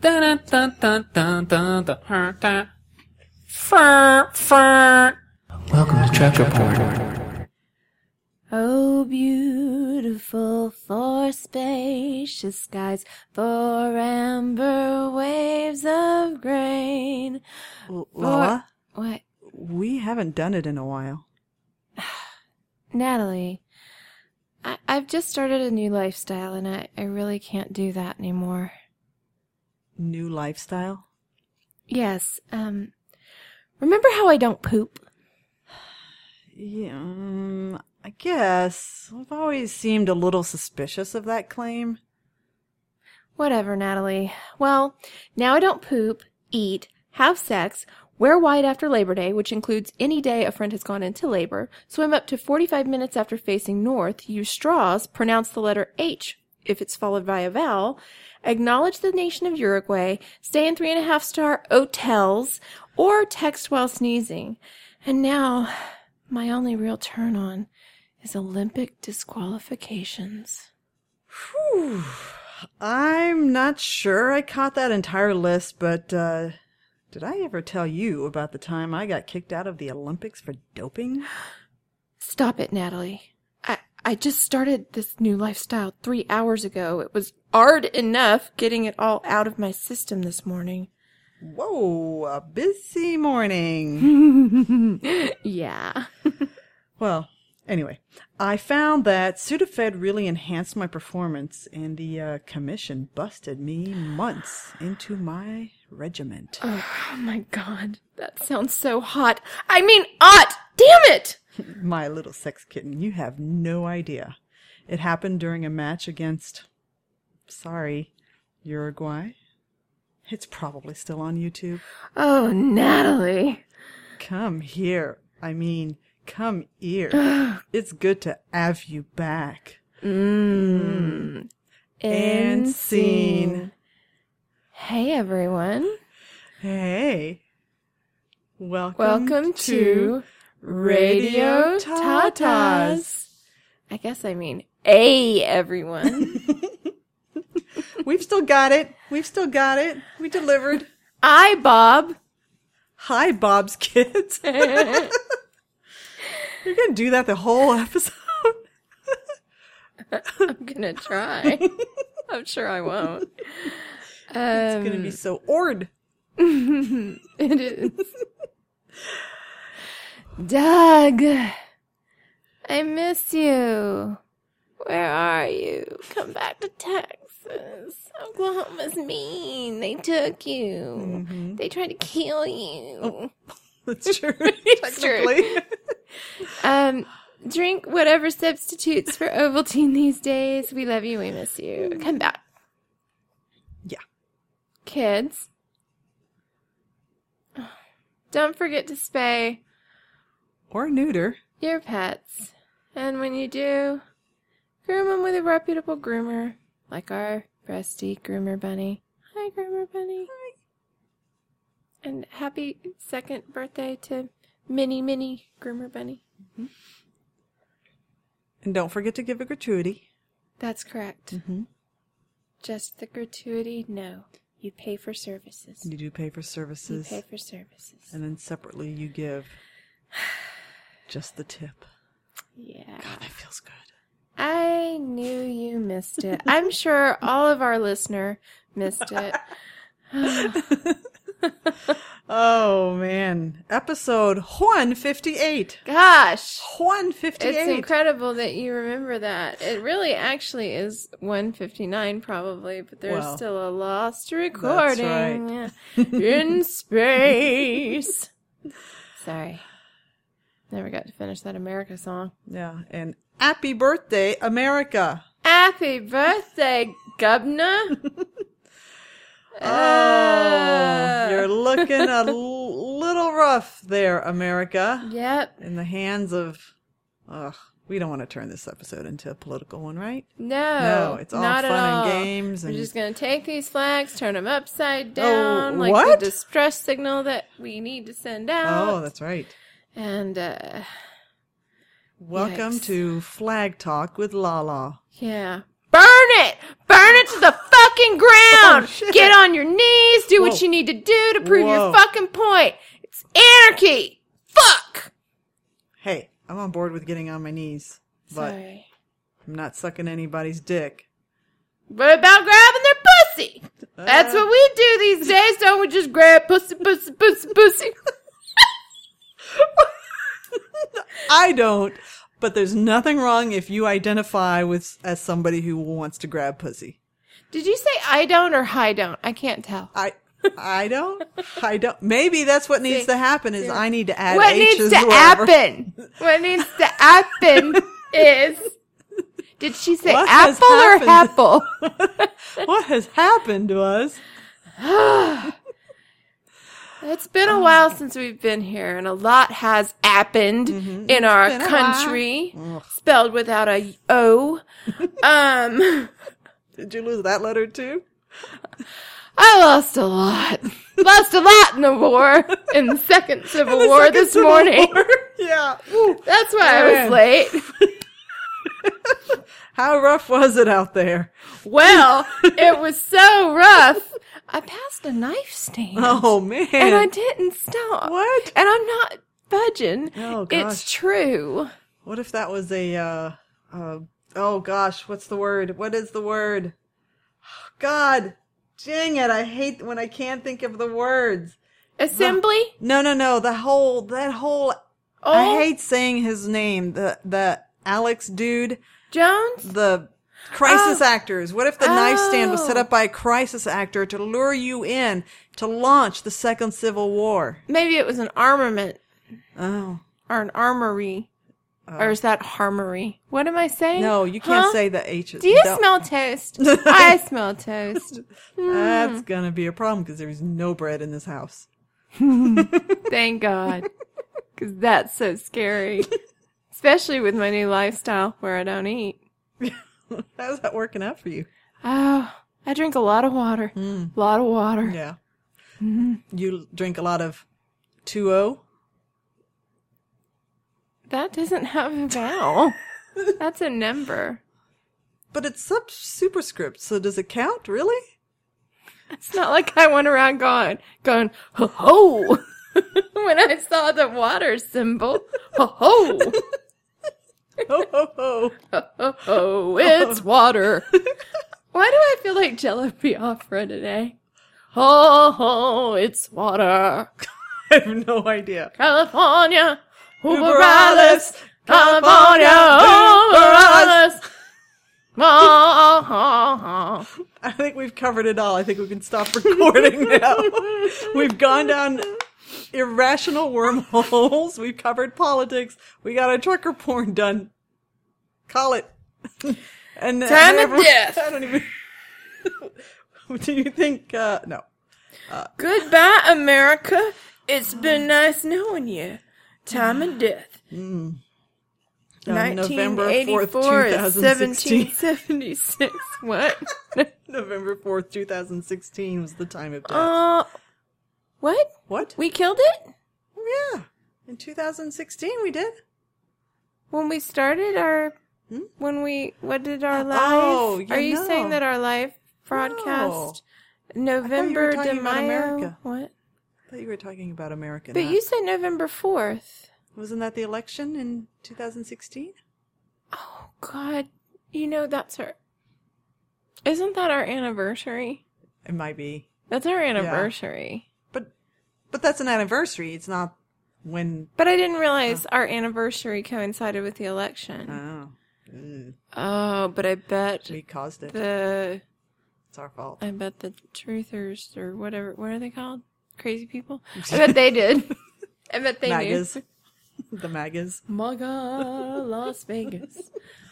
Dun, dun, dun, dun, dun, dun, dun, dun. Fur, fur. Welcome to Trek Report. Oh, beautiful for spacious skies, for amber waves of grain. L- Lala, What? we haven't done it in a while. Natalie, I- I've just started a new lifestyle and I-, I really can't do that anymore. New lifestyle? Yes, um, remember how I don't poop? Yeah, um, I guess. I've always seemed a little suspicious of that claim. Whatever, Natalie. Well, now I don't poop, eat, have sex, wear white after Labor Day, which includes any day a friend has gone into labor, swim up to 45 minutes after facing north, use straws, pronounce the letter H if it's followed by a vowel, acknowledge the nation of Uruguay, stay in three and a half star hotels, or text while sneezing. And now, my only real turn on is Olympic disqualifications. Whew. I'm not sure I caught that entire list, but uh, did I ever tell you about the time I got kicked out of the Olympics for doping? Stop it, Natalie. I, just started this new lifestyle three hours ago. It was hard enough getting it all out of my system this morning. Whoa, a busy morning. yeah. Well, anyway, I found that Sudafed really enhanced my performance, and the uh, commission busted me months into my regiment. Oh my god. That sounds so hot. I mean, hot! Damn it! my little sex kitten, you have no idea. It happened during a match against, sorry, Uruguay. It's probably still on YouTube. Oh, Natalie. Come here. I mean, come here. it's good to have you back. Mmm. And scene. Hey, everyone. Hey. Welcome, Welcome to Radio Tatas. I guess I mean, A, everyone. We've still got it. We've still got it. We delivered. I, Bob. Hi, Bob's kids. You're going to do that the whole episode? I'm gonna try. I'm sure I won't. It's going to be Um, so ord. it is. Doug, I miss you. Where are you? Come back to Texas. Oklahoma's mean. They took you. They tried to kill you. That's true. It's true. Um, drink whatever substitutes for Ovaltine these days. We love you. We miss you. Come back. Yeah. Kids, don't forget to spay or neuter. your pets. And when you do, groom them with a reputable groomer, like our Rusty Groomer Bunny. Hi, Groomer Bunny. Hi. And happy second birthday to Mini Mini Groomer Bunny. And don't forget to give a gratuity. That's correct. Mm-hmm. Just the gratuity? No. You pay for services. You do pay for services. You pay for services. and then separately you give just the tip. Yeah. God, that feels good. I knew you missed it. I'm sure all of our listener missed it. Oh man. Episode 158. Gosh. 158. It's incredible that you remember that. It really actually is 159 probably, but there's Well, still a lost recording right. in space. Sorry. Never got to finish that America song. Yeah, and happy birthday, America. Happy birthday, governor. Uh. Oh, you're looking a l- little rough there, America. Yep. In the hands of Ugh, we don't want to turn this episode into a political one, right? No. No, it's all not fun all. and games We're just going to take these flags, turn them upside oh, down, like what? the distress signal that we need to send out. Oh, that's right. And, uh, Welcome Yikes. to Flag Talk with Lala. yeah. Burn it! Burn it to the fucking ground! Oh. Get on your knees, do what you need to do to prove your fucking point. It's anarchy! Fuck! Hey, I'm on board with getting on my knees, but Sorry. I'm not sucking anybody's dick. What about grabbing their pussy? That's what we do these days, don't we? Just grab pussy, pussy, pussy, pussy. I don't, but there's nothing wrong if you identify with as somebody who wants to grab pussy. Did you say I don't or I don't? I can't tell. I I don't. I don't. Maybe that's what needs See, to happen. Is I need to add what H's needs to wherever. happen? What needs to happen is. Did she say What apple or apple? What has happened to us? It's been a while since we've been here, and a lot has happened in our Mm-hmm. Been a country, spelled without a O. um, Did you lose that letter too? I lost a lot. lost a lot in the war, in the second Civil The War Second this Civil morning. War. yeah. Ooh. That's why I was late. How rough was it out there? Well, it was so rough. I passed a knife stand. Oh man. and I didn't stop. What? And I'm not budging. Oh, gosh. It's true. What if that was a, uh, uh, oh gosh, what's the word? What is the word? God, dang it, I hate when I can't think of the words. Assembly? No, no, no, the whole, that whole, Oh, I hate saying his name, the, the Alex dude, Jones? the crisis Oh. actors. What if the knife stand was set Oh. up by a crisis actor to lure you in to launch the second civil war? Maybe it was an armament Oh. or an armory. or is that harmory? What am I saying? No, you can't Huh? say the H's. Do you Don't- smell toast? I smell toast. That's hmm. gonna be a problem because there's no bread in this house. Thank God. Because that's so scary. Especially with my new lifestyle where I don't eat. How's that working out for you? Oh, I drink a lot of water. A lot of water. Yeah. Mm-hmm. You drink a lot of 2O? That doesn't have a vowel. That's a number. but it's sub superscript, so does it count, really? It's not like I went around going, going, ho ho, when I saw the water symbol. Ho ho, Ho ho ho. ho ho, it's water. Why do I feel like Jello Biafra today? Ho ho, it's water. I have no idea. California, Uber Uber Alles, Alles, California, Uber Uber Alles. Alles. Oh. I think we've covered it all. I think we can stop recording now. we've gone down irrational wormholes. We've covered politics. We got a trucker porn done. Call it. and Time and of death. I don't even. Do you think? uh No. Goodbye, America. It's been nice knowing you. Time of death. Uh, November fourth, two 1984 is 1776. What? November fourth, two thousand sixteen was the time of death. Uh, what? what? We killed it? Oh, yeah, in two thousand sixteen we did. When we started our, hmm? when we, what did our oh, live? Oh, yeah, Are you no. saying that our live broadcast, November talking de about Mayo? America. What? I thought you were talking about America. But not- you said November 4th. wasn't that the election in two thousand sixteen? Oh, God. You know, that's our, isn't that our anniversary? It might be, That's our anniversary. But that's an anniversary. It's not when. But I didn't realize our anniversary coincided with the election. Oh, Ugh, Oh, but I bet we caused it. the It's our fault. I bet the truthers or whatever what are they called? Crazy people? I bet they did. I bet they Magas, knew. the magas. Maga Las Vegas.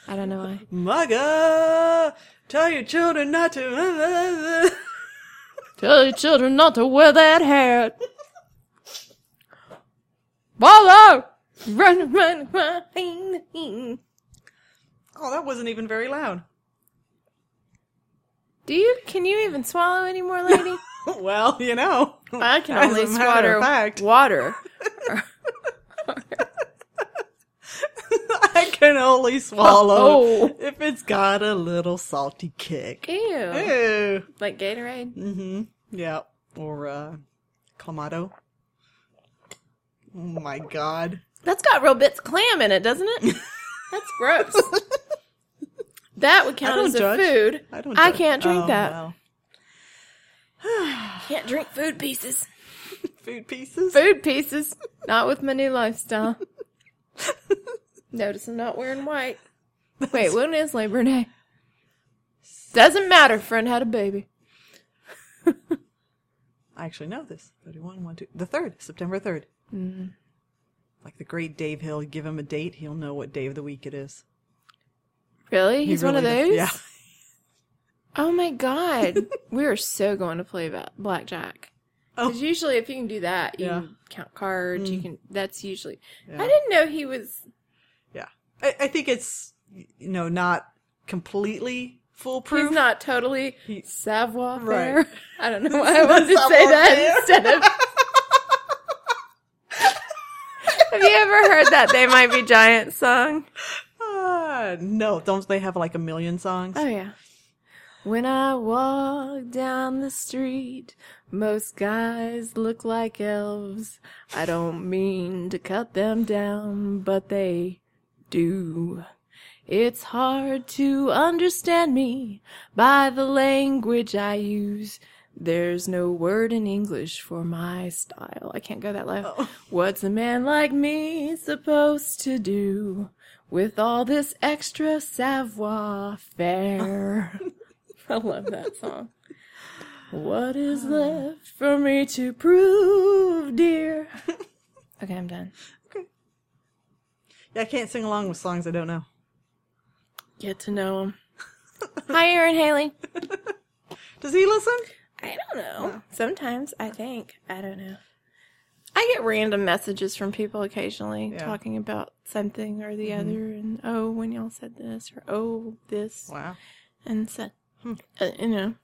I don't know why. Maga, tell your children not to. Tell your children not to wear that hat. Wallow! Run, run, run. oh, that wasn't even very loud. Do you, can you even swallow anymore, lady? well, you know. I can only swallow water. I can only swallow Oh. if it's got a little salty kick. Ew. Ew. Like Gatorade? Mm-hmm. Yeah. Or uh Clamato. Oh my god. That's got real bits of clam in it, doesn't it? That's gross. that would count as a food. I don't I judge. can't drink Oh, that. Can't drink food pieces. Food pieces? Food pieces. Not with my new lifestyle. Notice I'm not wearing white. Wait, when is Labor Day? Doesn't matter. Friend had a baby. I actually know this. 31, 1, 2. The 3rd, September 3rd. Mm-hmm. Like the great Dave Hill, give him a date, he'll know what day of the week it is. Really? He He's one of those? does. Yeah. Oh my god. we are so going to play blackjack. Oh. Because usually, if you can do that, you Yeah. can count cards. You can. That's usually. Yeah. I didn't know he was. Yeah. I, I think it's, you know, not completely foolproof. He's not totally He- savoir Right. faire. I don't know why I wanted to say that instead of. Have you ever heard that "They Might Be Giants" song? Ah, no, don't they have like a million songs? Oh yeah. When I walk down the street, most guys look like elves. I don't mean to cut them down, but they do. It's hard to understand me by the language I use. There's no word in English for my style. I can't go that low. Oh. What's a man like me supposed to do with all this extra savoir faire? I love that song. What is left for me to prove, dear? Okay, I'm done. Okay. Yeah, I can't sing along with songs I don't know. Get to know him. Hi, Aaron Haley. Does he listen? I don't know. Sometimes I think. I don't know. I get random messages from people occasionally Yeah. talking about something or the other, and oh, when y'all said this, or oh, this, Wow. and so, uh, you know,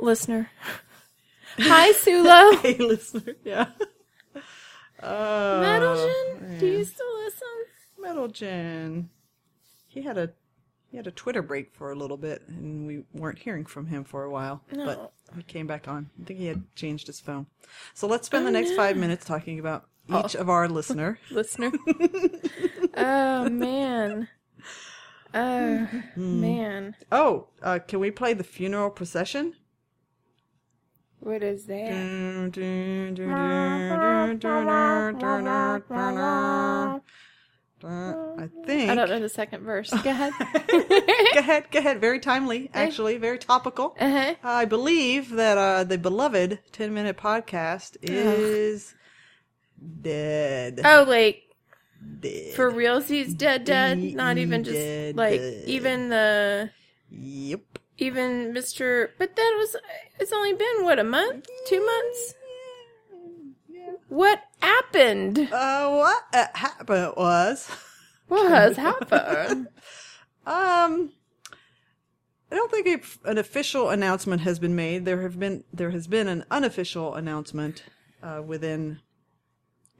listener. Hi, Sulo. Hey, listener. Yeah. Oh, Metalgen, do you still listen? Metalgen. He had a he had a Twitter break for a little bit, and we weren't hearing from him for a while. No. But he came back on. I think he had changed his phone. So let's spend the Oh, next no. five minutes talking about each of our listener. Listener. oh man. Oh man. Oh, uh, can we play the funeral procession? What is that? I think. I don't know the second verse. Go ahead. go ahead, go ahead. Very timely, actually, very topical. uh-huh. I believe that uh, the beloved 10 minute podcast is dead. Oh, like dead. for realsies, dead, dead. Not even just Dead, like dead. even the Yep. even Mister. But that was it's only been what a month, two months. What happened? Uh, what uh, happened was, What has happened? um, I don't think a, an official announcement has been made. There have been there has been an unofficial announcement uh, within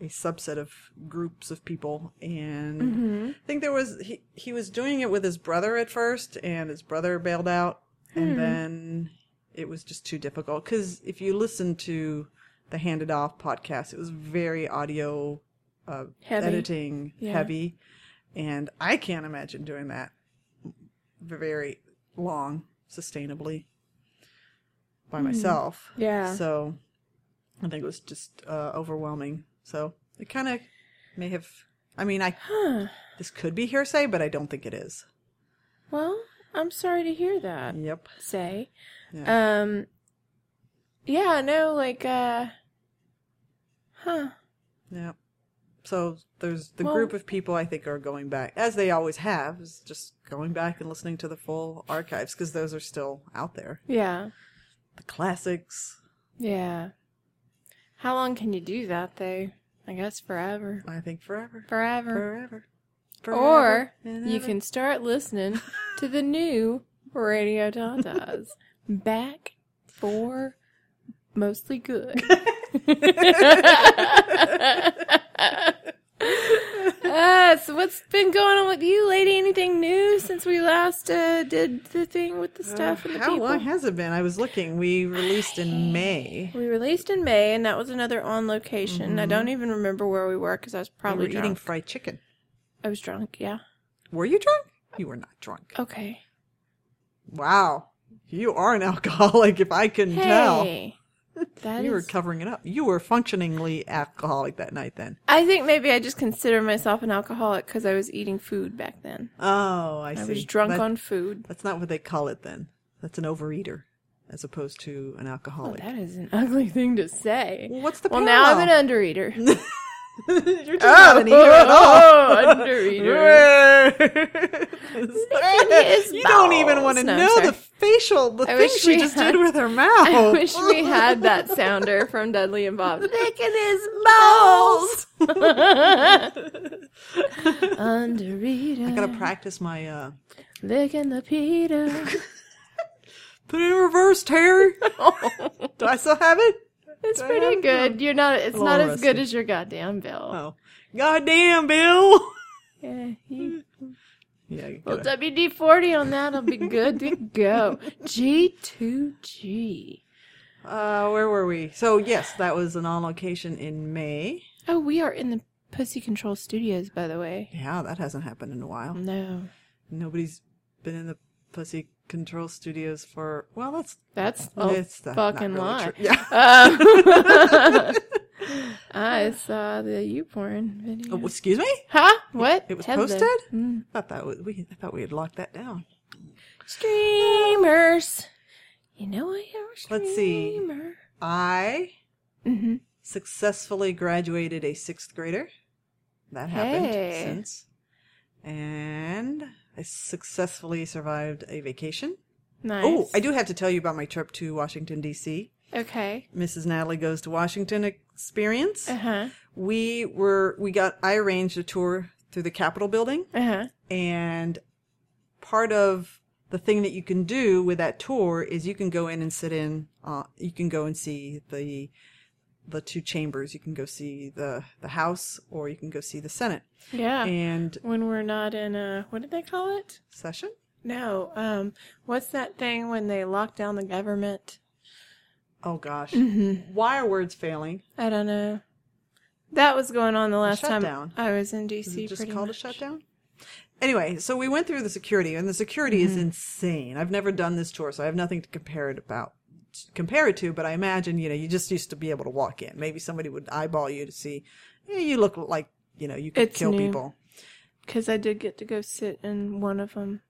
a subset of groups of people, and I think there was he he was doing it with his brother at first, and his brother bailed out, and then it was just too difficult because if you listen to the Handed Off podcast, it was very audio uh, Heavy. editing Yeah. heavy, and I can't imagine doing that very long sustainably by myself. Yeah. So I think it was just uh, overwhelming. So it kind of may have. I mean, I Huh. this could be hearsay, but I don't think it is. Well, I'm sorry to hear that. Yep. Say, Yeah. um, yeah, no, like, uh, huh? Yep. So there's the Well- group of people I think are going back, as they always have, is just going back and listening to the full archives because those are still out there. Yeah, The classics, yeah. How long can you do that, though? I guess forever, I think forever. forever. Forever. Or and you can start listening to the new Radio Tatas. Back for mostly good. ah, So what's been going on with you, lady? Anything new since we last uh, did the thing with the stuff and the Uh, How people? long has it been? I was looking. We released in May. we released in May, and that was another on location. I don't even remember where we were because I was We probably were drunk. eating fried chicken. I was drunk. Yeah. Were you drunk? You were not drunk. Okay. Wow. You are an alcoholic, if I can tell. That You were covering it up. You were functioningly alcoholic that night then. I think maybe I just consider myself an alcoholic because I was eating food back then. Oh, I I see. was drunk That- on food. That's not what they call it then. That's an overeater as opposed to an Oh, alcoholic. that is an ugly thing to say. well, what's the Well, now I'm an undereater. You're just not an eater at all. Oh, undereater. you don't even want to No, know the facial, the I thing she just had- did with her mouth. I wish we had that sounder from Dudley and Bob. Licking his balls. Undereater. I gotta practice my uh Licking the Peter. put it in reverse, Terry. Do I still have it? It's pretty good. You're not. It's not as good as your goddamn bill. Oh, goddamn, Bill. Yeah, Yeah, well, WD forty on that'll be good to go. G two G. uh, where were we? So yes, that was an on location in May. Oh, we are in the Pussy Control Studios, by the way. Yeah, that hasn't happened in a while. No, Nobody's been in the Pussy Control Studios for well, that's that's a it's not fucking really lie. true. Yeah. Um, I saw the you porn video. Oh, excuse me. Huh? What? It was posted. Mm. I thought that was we. I thought we had locked that down. Streamers. You know I am streamer. Let's see. I Mm-hmm. successfully graduated a sixth grader. That happened Hey. since, and I successfully survived a vacation. Nice. Oh, I do have to tell you about my trip to Washington D.C. Okay. Mrs. Natalie goes to Washington experience. Uh huh. we were we got I arranged a tour through the Capitol building Uh huh. and part of the thing that you can do with that tour is you can go in and sit in uh, you can go and see the the two chambers you can go see the the house or you can go see the senate Yeah. and when we're not in a what did they call it? session No. Um. What's that thing when they lock down the government? oh gosh Mm-hmm. why are words failing I don't know. That was going on the last time. I was in DC. just called much. a shutdown anyway so we went through the security and the security is insane i've never done this tour so i have nothing to compare it about compare it to but i imagine you know you just used to be able to walk in maybe somebody would eyeball you to see yeah, you look like you know you could It's kill new. people Because I did get to go sit in one of them.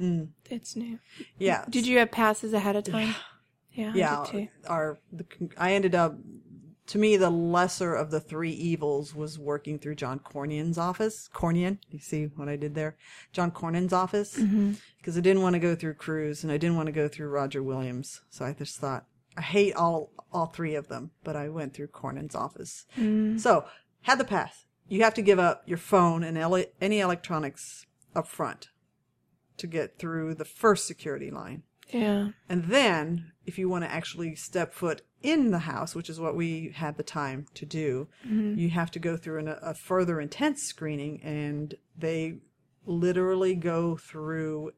Mm. It's new. yeah Did you have passes ahead of time? Yeah. I yeah too. our the, i ended up to me the lesser of the three evils was working through john cornyn's office. Cornyn you see what i did there? John cornyn's office? Mm-hmm. because i didn't want to go through cruz and i didn't want to go through roger williams. So i just thought i hate all all three of them but i went through cornyn's office. Mm. so had the pass. You have to give up your phone and ele- any electronics up front to get through the first security line Yeah. and then, if you want to actually step foot in the house, which is what we had the time to do, mm-hmm. you have to go through an, a further intense screening, and they literally go through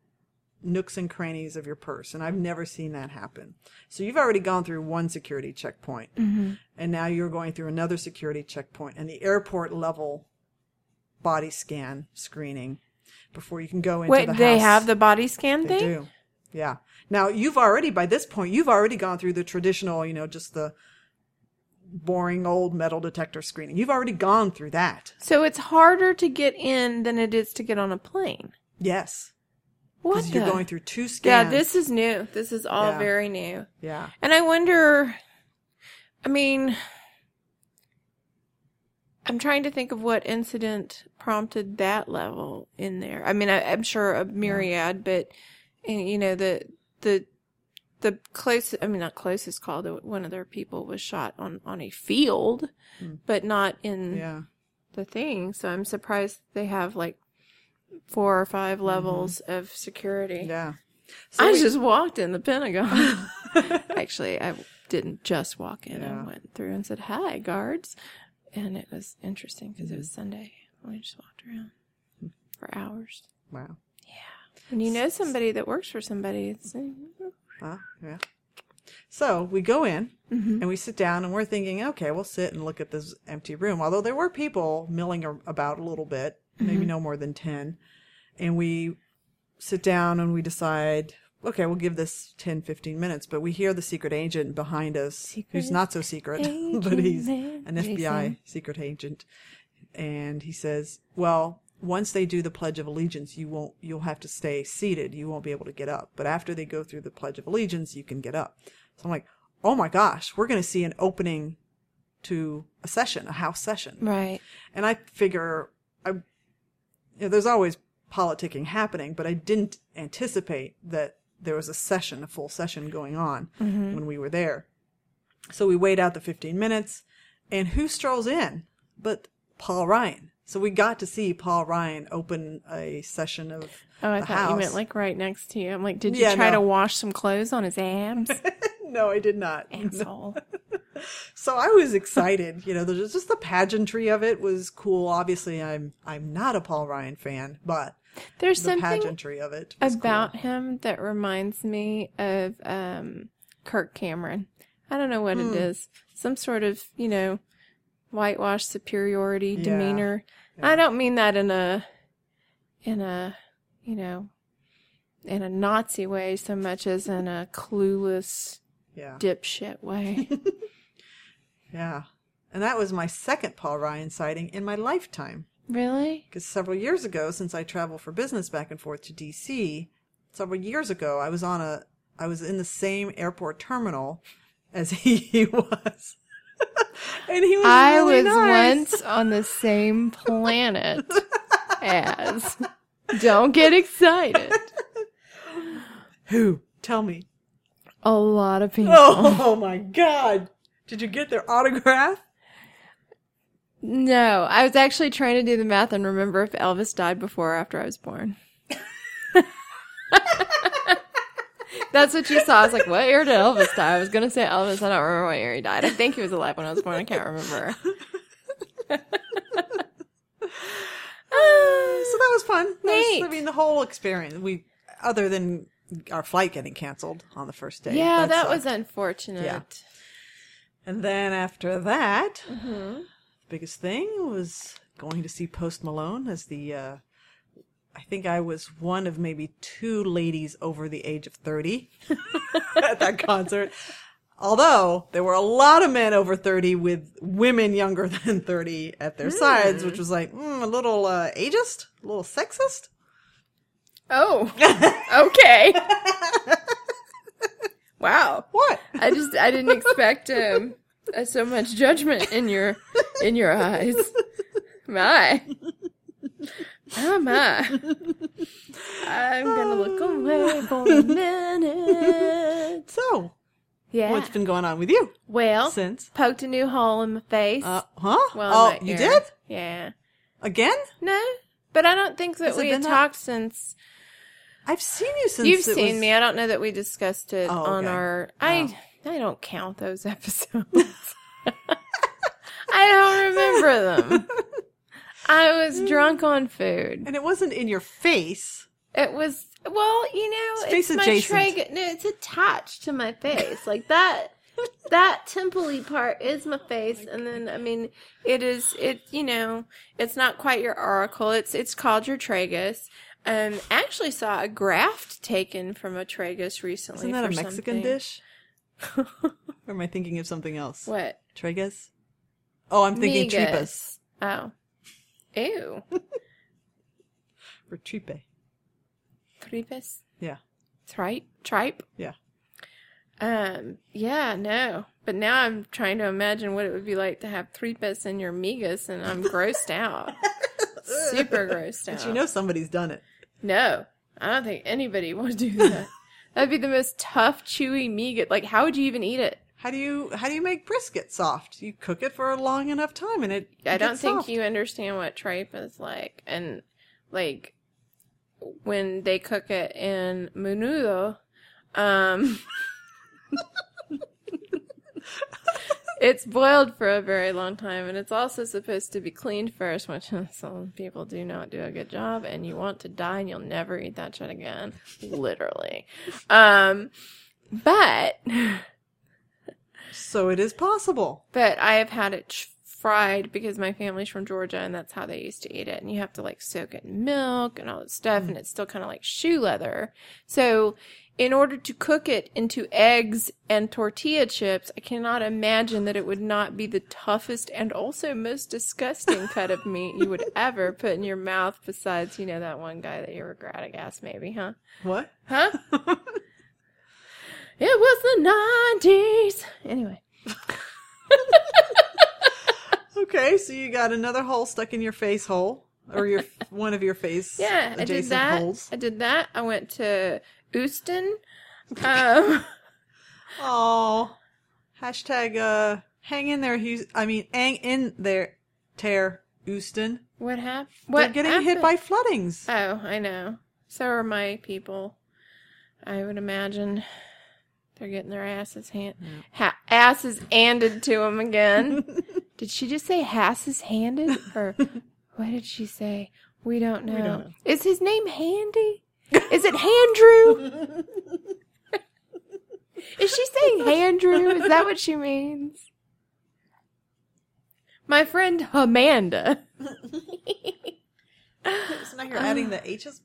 nooks and crannies of your purse. And I've never seen that happen. So you've already gone through one security checkpoint, mm-hmm. and now you're going through another security checkpoint, and the airport level body scan screening before you can go into Wait, the house. Wait, they have the body scan They thing? do. Yeah. Now you've already by this point you've already gone through the traditional, you know, just the boring old metal detector screening. You've already gone through that. So it's harder to get in than it is to get on a plane. Yes. What Because the? you're going through two scans. yeah, this is new. This is all Yeah. very new. Yeah. And I wonder, I mean, I'm trying to think of what incident prompted that level in there. I mean, I, I'm sure a myriad, but and, you know the the the close. I mean, not closest call. One of their people was shot on on a field, hmm. but not in Yeah. the thing. So I'm surprised they have like four or 5 mm-hmm. levels of security. Yeah. I we- just walked in the Pentagon. Actually, I didn't just walk in. Yeah. I went through and said, hi, guards. And it was interesting because it was Sunday. We just walked around. Hmm. for hours. Wow. When you know somebody that works for somebody, it's Huh? Yeah. So we go in Mhm. and we sit down and we're thinking, okay, we'll sit and look at this empty room. Although there were people milling about a little bit, maybe no more than 10. And we sit down and we decide, okay, we'll give this 10, 15 minutes. But we hear the secret agent behind us, Secret who's not so secret, but he's an FBI Jason. secret agent. And he says, well, once they do the Pledge of Allegiance, you won't, you'll have to stay seated. You won't be able to get up. But after they go through the Pledge of Allegiance, you can get up. So I'm like, oh my gosh, we're going to see an opening to a session, a house session. right. And I figure, I, you know, there's always politicking happening, but I didn't anticipate that there was a session, a full session going on mm-hmm. when we were there. So we wait out the 15 minutes, and who strolls in but Paul Ryan? So we got to see Paul Ryan open a session of Oh, I the thought house. you meant like right next to you. I'm like, did you Yeah, try no. to wash some clothes on his abs? no, I did not. Asshole. So I was excited. You know, there's just the pageantry of it was cool. Obviously, I'm I'm not a Paul Ryan fan, but There's the something pageantry of it about cool. him that reminds me of um, Kirk Cameron. I don't know what Hmm. it is. Some sort of, you know, whitewash superiority Yeah. demeanor. Yeah. I don't mean that in a, in a, you know, in a Nazi way so much as in a clueless Yeah, dipshit way. yeah, and that was my second Paul Ryan sighting in my lifetime. really? Because several years ago, since I travel for business back and forth to D.C., several years ago, I was on a I was in the same airport terminal as he was. and he was I really was nice. once on the same planet as. Don't get excited. Who? Tell me. A lot of people. Oh, oh my god. Did you get their autograph? No, I was actually trying to do the math and remember if Elvis died before or after I was born. That's what you saw. I was like, what year did Elvis die? I was going to say Elvis. I don't remember what year he died. I think he was alive when I was born. I can't remember. So that was fun. That was- I mean, the whole experience. We, other than our flight getting canceled on the first day. yeah, that sucked. was unfortunate. Yeah. And then after that, Mm-hmm. the biggest thing was going to see Post Malone as the. Uh, I think I was one of maybe two ladies over the age of 30 at that concert. Although there were a lot of men over 30 with women younger than 30 at their sides, which was like mm, a little uh, ageist, a little sexist. Oh, okay. wow. What? I just I didn't expect um, uh, so much judgment in your in your eyes. My, oh my. I'm gonna look away for a minute. So, Yeah. what's been going on with you well, since? poked a new hole in my face. Uh, huh? well, oh, you ear. did? Yeah. Again? No, but I don't think that Has we had been that- talked since I've seen you since you've seen was- me. I don't know that we discussed it Oh, on okay. our. I I don't count those episodes. I don't remember them. I was drunk on food. And it wasn't in your face. It was well, you know, It's it's, my. No, it's attached to my face, like that. that temple part is my face, and then I mean, it is. It you know, it's not quite your auricle. It's it's called your tragus. Um, actually saw a graft taken from a tragus recently. Isn't that a Mexican something. dish? or am I thinking of something else? What? tragus? Oh, I'm thinking Migas. tripas. Oh, ew, Or tripe. tripes, Yeah. tripe, tripe. Yeah. Um, yeah, no. But now I'm trying to imagine what it would be like to have tripas in your migas, and I'm grossed out. Super grossed out. But you know somebody's done it. no, I don't think anybody would do that. That'd be the most tough, chewy miga. Like, how would you even eat it? How do you how do you make brisket soft? You cook it for a long enough time and it I don't think soft. you understand what tripe is like. And, like, when they cook it in menudo, um, It's boiled for a very long time, and it's also supposed to be cleaned first, which some people do not do a good job. And you want to die, and you'll never eat that shit again, literally. Um, but So it is possible. but I have had it fried because my family's from Georgia, and that's how they used to eat it. And you have to like soak it in milk and all that stuff, mm. and it's still kind of like shoe leather. So. In order to cook it into eggs and tortilla chips, I cannot imagine that it would not be the toughest and also most disgusting cut of meat you would ever put in your mouth besides, you know, that one guy that you regret, I guess, maybe, huh? What? Huh? it was the 90s. Anyway. Okay, so you got another hole stuck in your face hole, or your one of your face Yeah, I did that. holes. I did that. I went to Houston. Um, Oh, hashtag uh, hang in there, Hughes. I mean, hang in there, tear Houston. what happened? They're What getting happened? hit by floodings. Oh, I know. So are my people. I would imagine they're getting their asses hand ha- asses handed to them again. did she just say asses handed, or what did she say? We don't know. don't know. Is his name Handy? Is it Handrew? Is she saying Handrew? Is that what she means? My friend Amanda. so now you're adding the H's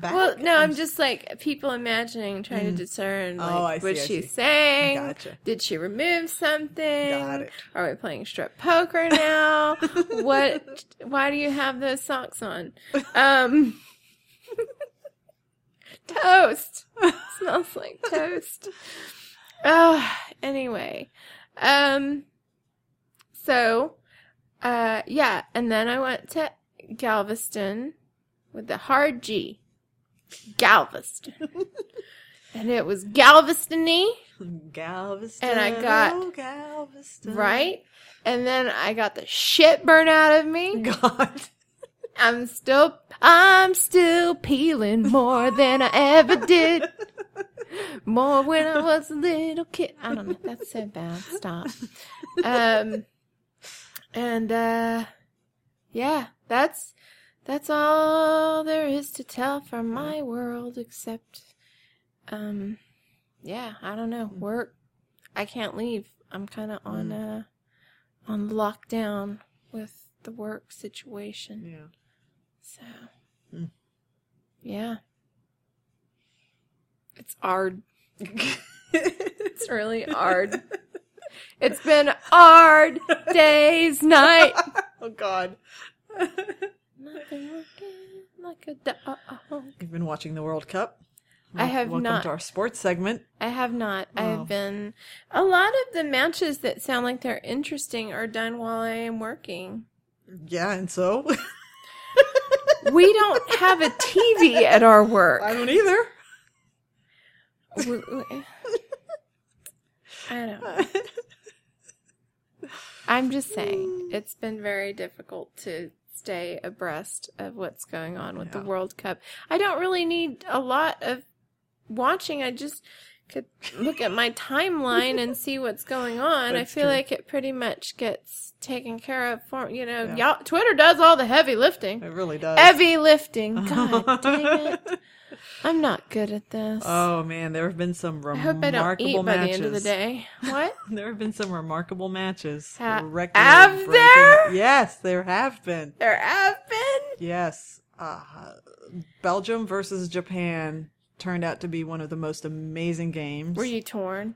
back. Well, no, I'm just like people imagining, trying to discern like Oh, I see, what I she's see. saying. Gotcha. Did she remove something? Got it. Are we playing strip poker now? what? Why do you have those socks on? Um, toast smells like toast. Oh, anyway, um, so, uh, yeah, and then I went to Galveston with the hard G. Galveston. and it was Galveston-y, Galveston. And I got- oh, Galveston. right? And then I got the shit burned out of me. God. I'm still, I'm still peeling more than I ever did. More when I was a little kid. I don't know. That's so bad. Stop. Um, and, uh, yeah, that's, that's all there is to tell from my world except, um, yeah, I don't know. Work. I can't leave. I'm kind of on, uh, on lockdown with the work situation. Yeah. So, Hmm. yeah. It's hard. It's really hard. It's been hard days, night. oh God. Nothing working like a dog. You've been watching the World Cup. I have Welcome not. to our sports segment. I have not. Oh. I've been. A lot of the matches that sound like they're interesting are done while I am working. Yeah, and so We don't have a TV at our work. I don't either. I don't. I'm just saying, it's been very difficult to stay abreast of what's going on with the World Cup. I don't really need a lot of watching. I just could look at my timeline and see what's going on. I feel true. like it pretty much gets taken care of for, you know, Yeah. y'all, Twitter does all the heavy lifting. It really does. Heavy lifting. God dang it. I'm not good at this. Oh man, there have been some I remarkable hope I don't eat by matches. the end of the day. What? There have been some remarkable matches. Ha- have there? Yes, there have been. there have been? Yes. Uh, Belgium versus Japan turned out to be one of the most amazing games. Were you torn?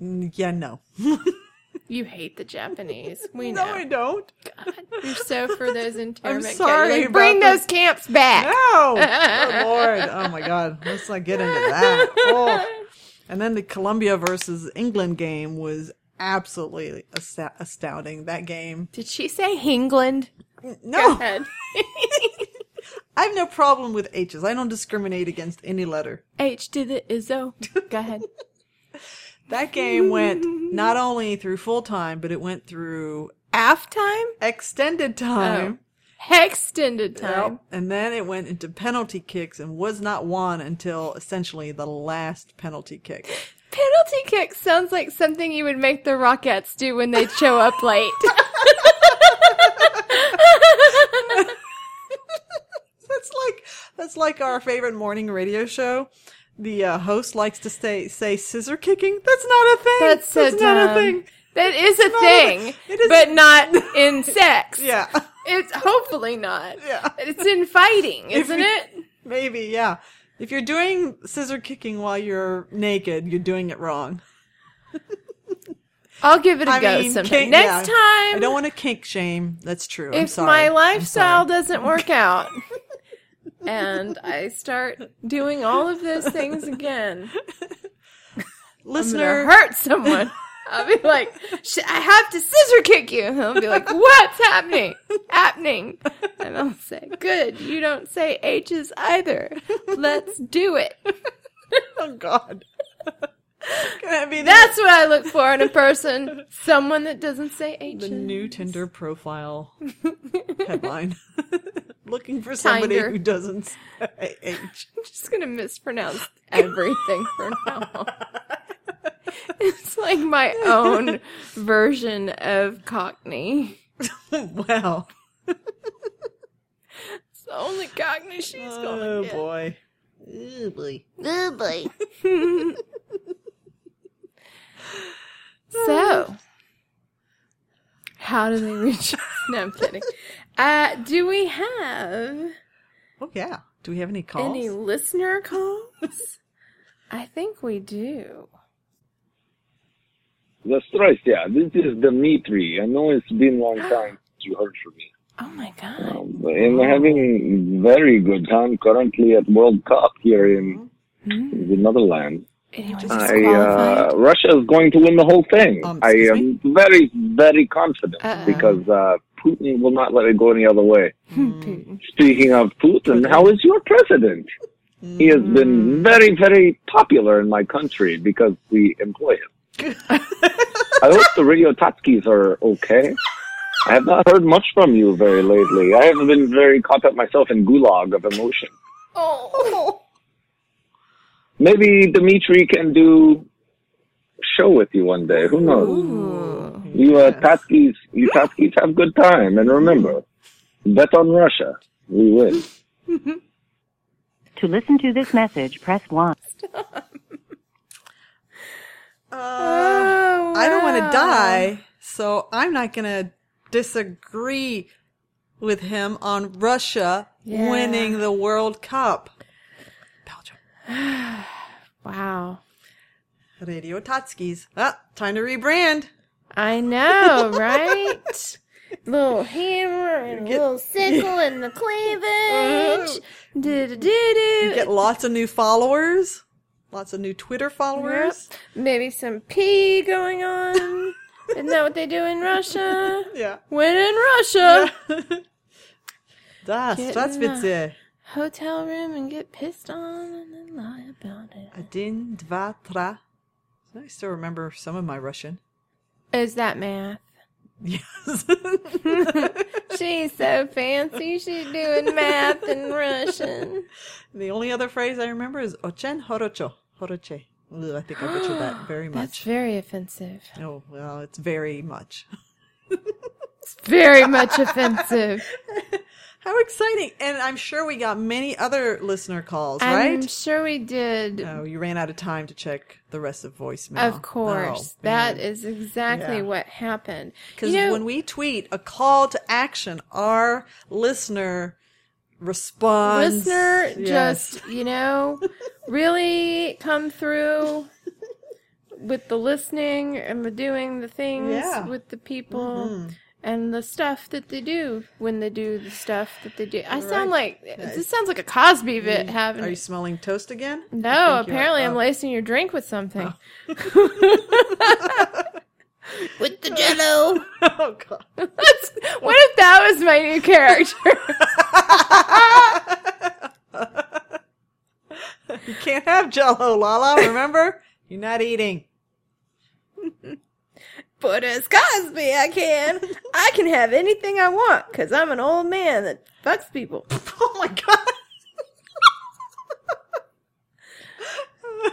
Yeah, no. You hate the Japanese. We no, know. I don't. God, you're so for those internment camps. sorry like, Bring those camps back. No! Oh, Good lord. Oh my god. Let's not get into that. Oh. And then the Colombia versus England game was absolutely ast- astounding. That game. Did she say England? Go No! ahead. I have no problem with H's. I don't discriminate against any letter. H to the Izzo. Go ahead. That game went not only through full time, but it went through Half time? extended oh. time. Extended time. Yep. And then it went into penalty kicks and was not won until essentially the last penalty kick. Penalty kick sounds like something you would make the Rockettes do when they show up late. That's like that's like our favorite morning radio show. The uh, host likes to say say scissor kicking. That's not a thing. That's so not a thing. That is a not a- thing, it is- but not in sex. Yeah, It's hopefully not. Yeah. It's in fighting, isn't you- it? maybe. Yeah, if you're doing scissor kicking while you're naked, you're doing it wrong. I'll give it a I go mean, sometime. kink- Next yeah. time, I don't want to kink shame. That's true. I'm if sorry. my lifestyle doesn't work out and I start doing all of those things again, listener, hurt someone. I'll be like, "Sh- I have to scissor kick you. And I'll be like, what's happening? Happening. And I'll say, good. You don't say H's either. Let's do it. oh God. Can be That's what I look for in a person. Someone that doesn't say H's. the new Tinder profile headline? Looking for somebody Tinder. who doesn't say H. I'm just gonna mispronounce everything for now. It's like my own version of Cockney. wow. It's the only Cockney she's gonna Oh get. boy. Oh boy. Oh boy so, uh. how do they reach? no, I'm kidding. Uh, do we have? Oh yeah. Do we have any calls? Any listener calls? I think we do. The stress, yeah. This is Dmitri. I know it's been a long time since you heard from me. Oh my god! Um, I'm having very good time currently at World Cup here in, mm-hmm. in the Netherlands. I, uh, Russia is going to win the whole thing. Um, I am very, very confident Uh-oh. because uh, Putin will not let it go any other way. Putin. Speaking of Putin, how is your president? He has been very, very popular in my country because we employ him. I hope the radio Tatskis are okay. I have not heard much from you very lately. I have been very caught up myself in gulag of emotion. Oh. Maybe Dmitry can do a show with you one day. Who knows? Ooh. You uh, Tatskis, you Tatskis have good time. And remember, bet on Russia. We win. To listen to this message, press 1. Uh, Oh, I don't want to die, so I'm not going to disagree with him on Russia Yeah. winning the World Cup. Wow. Radio Tatskis. Ah, time to rebrand. I know, right? little hammer and Get- little sickle and the cleavage. Do do do do. Get lots of new followers. Lots of new Twitter followers. Maybe some pee going on. Isn't that what they do in Russia? Yeah. When in Russia, Das, Get that's in the- witzig hotel room and get pissed on and then lie about it. Один, два, три. I still remember some of my Russian. Is that math? Yes. She's so fancy. She's doing math in Russian. the only other phrase I remember is ochen horocho. Horoche. Ugh, I think I butchered that very That's much. very offensive. Oh, well, it's very much. It's very much offensive. How exciting. And I'm sure we got many other listener calls, right? I'm sure we did. Oh, you ran out of time to check the rest of voicemail. Of course. Oh, that is exactly Yeah. what happened. Because You know, when we tweet a call to action, our listener responds. listener Yes. just, you know, really come through with the listening and the doing the things Yeah. with the people mm-hmm. And the stuff that they do when they do the stuff that they do. I sound like this sounds like a Cosby bit having Are you smelling toast again? No, I think you're- apparently I'm oh. lacing your drink with something. Oh. with the jello. Oh, God. That's, what if that was my new character? You can't have jello, Lala, remember? You're not eating. But as Cosby, I can. I can have anything I want because I'm an old man that fucks people. Oh, my God.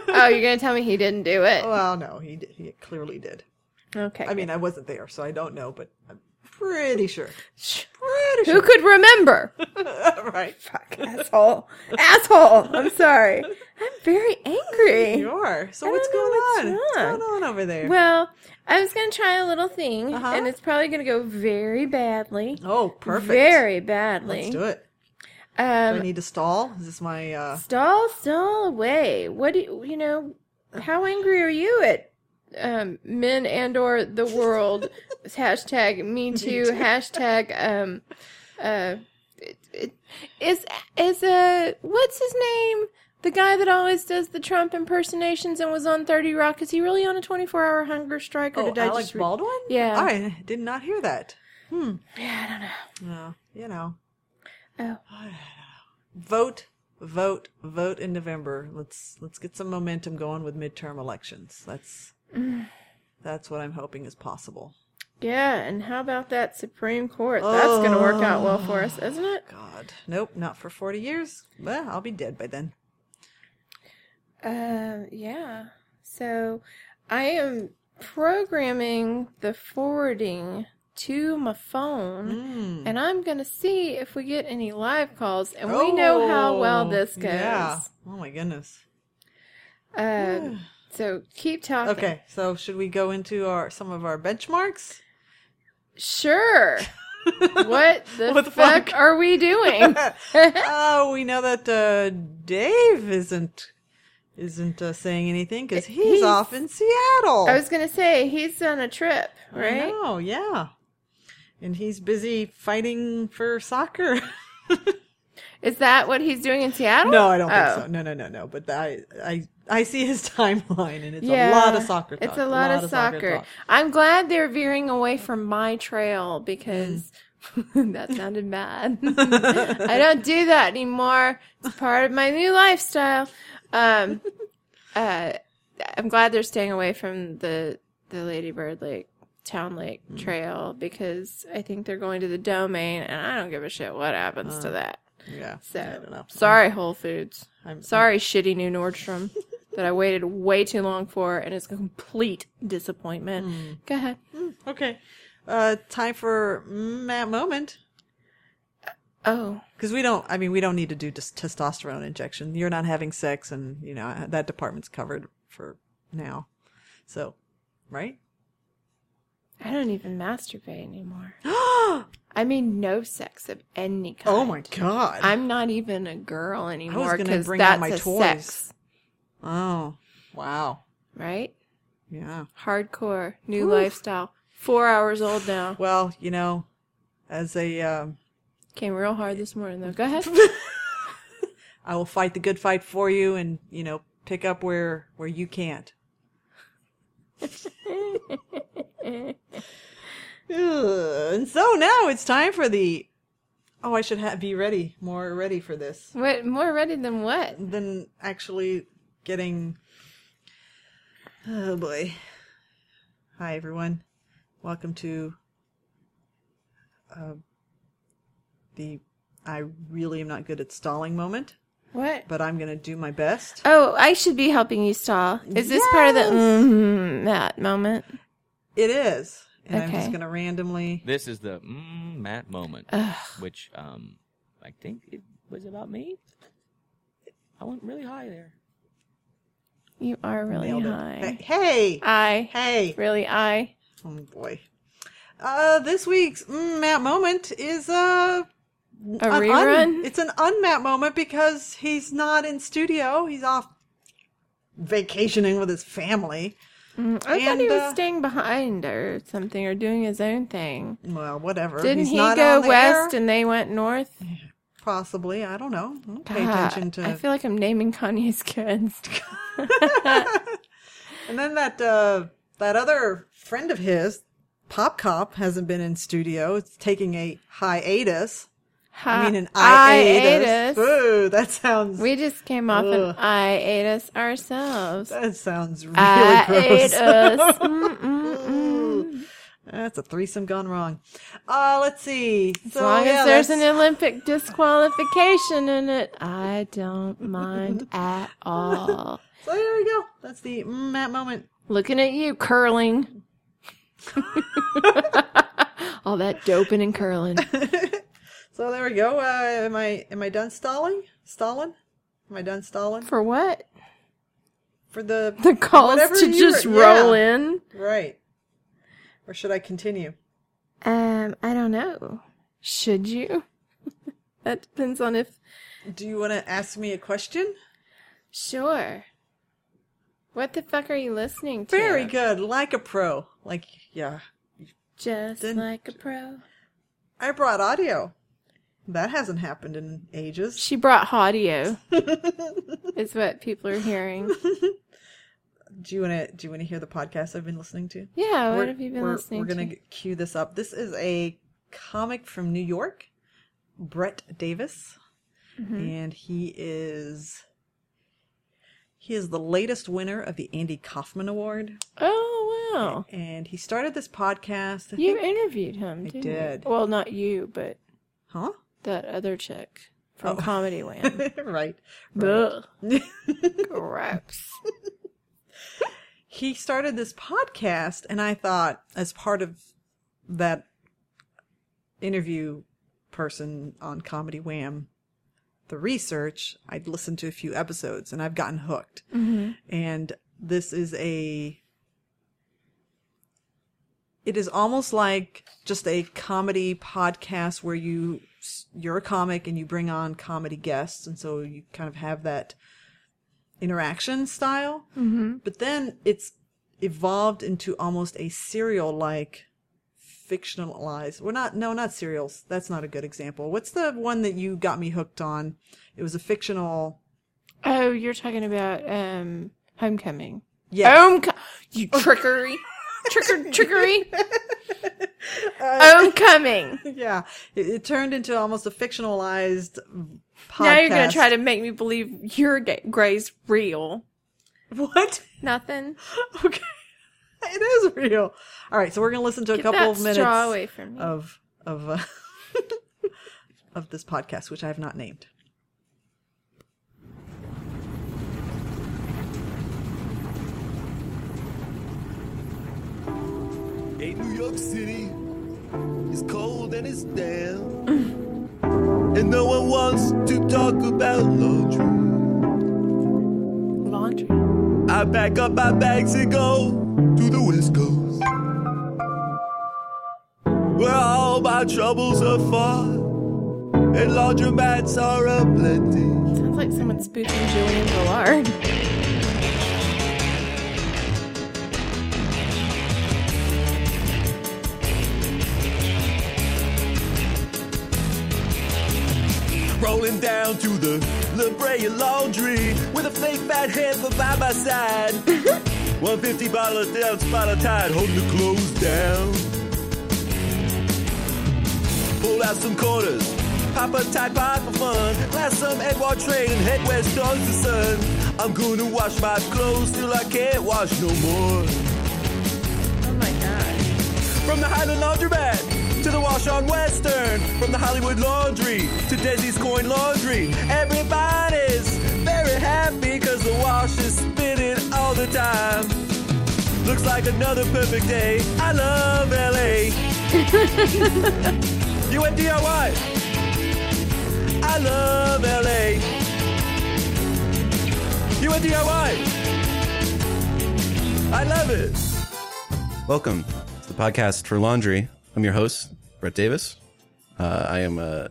oh, you're gonna tell me he didn't do it? Well, no, he did, he clearly did. Okay. I mean, I wasn't there, so I don't know, but I'm pretty sure. Shh. Pretty sure who could remember? sure. right. Fuck, asshole, asshole. I'm sorry. I'm very angry. You are. So what's going what's on? What's going on over there? Well, I was gonna try a little thing, Uh-huh. and it's probably gonna go very badly. oh, perfect. Very badly. Let's do it. Do I Um, need to stall? Is this my uh stall, stall away. What do you, you know? How angry are you at um, men and or the world? hashtag me too. Hashtag um uh it, it, is is uh what's his name? The guy that always does the Trump impersonations and was on Thirty Rock. Is he really on a twenty four hour hunger strike? Or Oh, did I Alec just re- Baldwin? Yeah. I did not hear that. Hmm. Yeah, I don't know. No, you know. Oh. Vote, vote, vote in November. Let's let's get some momentum going with midterm elections. That's that's what I'm hoping is possible. Yeah, and how about that Supreme Court? That's going to work out well for us, isn't it? God, nope, not for 40 years. Well, I'll be dead by then. Uh, yeah. So I am programming the forwarding to my phone, Mm. and I'm going to see if we get any live calls, and we know how well Oh, this goes. Yeah. Oh my goodness. Uh, so keep talking. Okay, so should we go into our some of our benchmarks? Sure. what the, What the fuck, fuck? are we doing? oh, we know that uh, Dave isn't isn't uh, saying anything because he's, He's- off in Seattle. I was going to say he's on a trip, right? Oh, yeah. And he's busy fighting for soccer. Is that what he's doing in Seattle? no, I don't Oh. think so. No, no, no, no. But I, I, I see his timeline, and it's Yeah, a lot of soccer. Talk, It's a lot, of soccer. talk. I'm glad they're veering away from my trail because Mm. that sounded bad. I don't do that anymore. It's part of my new lifestyle. Um, uh, I'm glad they're staying away from the the Lady Bird Lake Town Lake Mm. Trail because I think they're going to the domain, and I don't give a shit what happens Uh. to that. Yeah. So I don't know. sorry, Whole Foods. I'm Sorry, shitty new Nordstrom that I waited way too long for, and it's a complete disappointment. Hmm. Go ahead. Okay. Uh, time for Matt moment. Oh, Because we don't, I mean, we don't need to do just testosterone injection. You're not having sex, and you know that department's covered for now. So, right? I don't even masturbate anymore. I mean, no sex of any kind. Oh my god! I'm not even a girl anymore because bring out that's my a toys. sex, oh, wow. right? Yeah. Hardcore new Oof. lifestyle. Four hours old now. Well, you know, as a, um, Came real hard this morning though. Go ahead. I will fight the good fight for you, and you know, pick up where where you can't. And so now it's time for the. Oh, I should ha- be ready, more ready for this what more ready than what? than actually getting. Oh boy! Hi everyone, welcome to. Uh, the I really am not good at stalling moment, What? but I'm gonna do my best. Oh, I should be helping you stall. Is this part of the Yes. mm, that moment? It is, and I'm just gonna randomly. This is the mm, Matt moment, Ugh. which um, I think it was about me. I went really high there. You are really nailed it. high. Hey, I hey! really I. Oh boy. Uh, this week's mm, Matt moment is uh, A rerun? un- it's an unmat moment because he's not in studio. He's off vacationing with his family. Mm, I thought he was uh, staying behind or something or doing his own thing. Well, whatever. Didn't he's he go west air. and they went north? Possibly. I don't know. I don't pay God, attention to. I feel like I'm naming Kanye's kids. And then that uh, that other friend of his, Pop Cop, hasn't been in studio. It's taking a hiatus. I mean, an hiatus. Ooh, that sounds. We just came off Ugh. an hiatus ourselves. that sounds really Hiatus. gross. That's a threesome gone wrong. Uh, let's see. As so, long yeah, as there's an Olympic disqualification in it, I don't mind at all. So there we go. That's the mm, moment. Looking at you, curling. All that doping and curling. So there we go. Uh, am I am I done stalling? Stalling? Am I done stalling For what? for the The calls to just were- roll yeah. in? Right. Or should I continue? Um, I don't know. Should you? that depends on if. Do you want to ask me a question? Sure. What the fuck are you listening to? Very good. Like a pro. Like yeah. Just Then- like a pro. I brought audio. That hasn't happened in ages. She brought audio. is what people are hearing. Do you want to do you want to hear the podcast I've been listening to? Yeah, what We're- have you been we're, listening We're gonna to? cue this up. This is a comic from New York, Brett Davis, Mm-hmm. and he is he is the latest winner of the Andy Kaufman Award, Oh wow. and he started this podcast. I You interviewed him, I did. you? Well, not you, but huh? That other chick from Oh. Comedy Land. right. Ugh. Gross. he started this podcast and i thought as part of that interview person on comedy wham the research i'd listened to a few episodes and i've gotten hooked mm-hmm. and this is a it is almost like just a comedy podcast where you you're a comic and you bring on comedy guests and so you kind of have that interaction style but then it's evolved into almost a serial like fictionalized we're not no not serials that's not a good example what's the one that you got me hooked on it was a fictional Oh, you're talking about um Homecoming. yeah Homecoming. You trickery. Tricker trickery. Homecoming. yeah it, it turned into almost a fictionalized podcast Now you're gonna try to make me believe your ga- Gray's real. what Nothing. okay it is real all right so we're gonna listen to a couple of minutes away from me. of of uh, of this podcast which i have not named Hey, New York City, it's cold and it's damp. and no one wants to talk about laundry. Laundry. I pack up my bags and go to the West Coast. Where all my troubles are far. And laundromats are aplenty. Sounds like someone spoofing Julian Villard. Rolling down to the La Brea Laundry with a fake fat heifer by my side. 150 bottle of down spot of tide, holding the clothes down. Pull out some quarters, pop a Tide Pod for fun. Last some Edward trade and head west towards the sun. I'm gonna wash my clothes till I can't wash no more. Oh my god. From the Highland Laundromat to the Wash on Western, from the Hollywood Laundry to Desi's Coin Laundry, everybody's very happy because the wash is spinning all the time. Looks like another perfect day. I love LA. you at DIY. I love LA. You at DIY. I love it. Welcome to the podcast for laundry. I'm your host, Brett Davis. Uh, I am uh,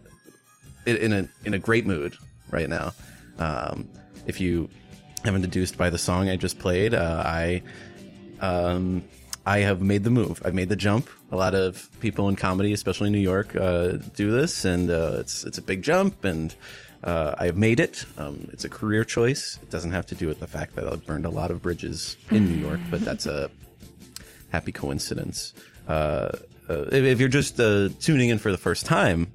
in a in a great mood right now. Um, if you haven't deduced by the song I just played, uh, I um, I have made the move. I've made the jump. A lot of people in comedy, especially in New York, uh, do this, and uh, it's it's a big jump, and I have made it. Um, it's a career choice. It doesn't have to do with the fact that I've burned a lot of bridges in New York, but that's a happy coincidence. Uh, uh, if, you're just uh, tuning in for the first time,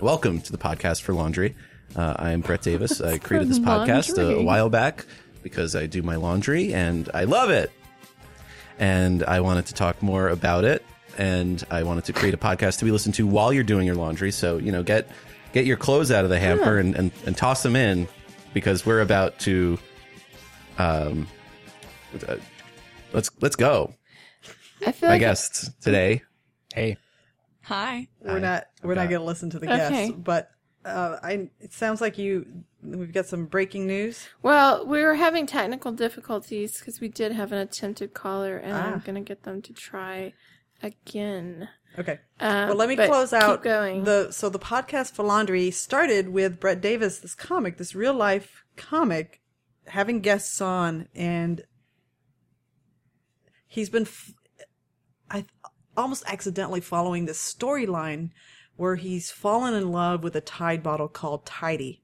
welcome to the podcast for laundry. Uh, I am Brett Davis. I created this podcast a, a while back because I do my laundry and I love it. And I wanted to talk more about it. And I wanted to create a podcast to be listened to while you're doing your laundry. So, you know, get get your clothes out of the hamper and, and, and toss them in because we're about to Um, uh, let's let's go. I feel My like guests today. Hey. Hi. We're Hi. not. We're not going to listen to the Okay. guests, but uh, I. It sounds like you. We've got some breaking news. Well, we were having technical difficulties because we did have an attempted caller, and Ah. I'm going to get them to try again. Okay. Um, Well, let me but close keep out going. the. So the podcast for laundry started with Brett Davis, this comic, this real life comic, having guests on, and he's been, f- I almost accidentally following this storyline where he's fallen in love with a Tide bottle called Tidy.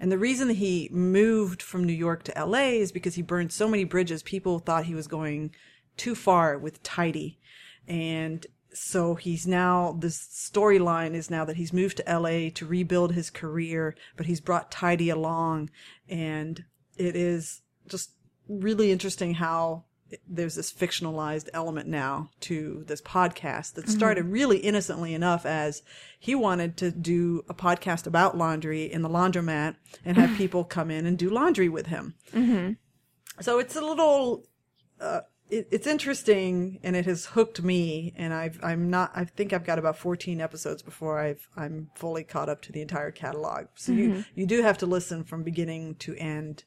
And the reason he moved from New York to LA is because he burned so many bridges. People thought he was going too far with Tidy. And so he's now, this storyline is now that he's moved to LA to rebuild his career, but he's brought Tidy along. And it is just really interesting how there's this fictionalized element now to this podcast that started mm-hmm. really innocently enough as he wanted to do a podcast about laundry in the laundromat and have people come in and do laundry with him. Mm-hmm. So it's a little, uh, it, it's interesting and it has hooked me and I've, I'm not, I think I've got about 14 episodes before I've, I'm fully caught up to the entire catalog. So you, mm-hmm. you do have to listen from beginning to end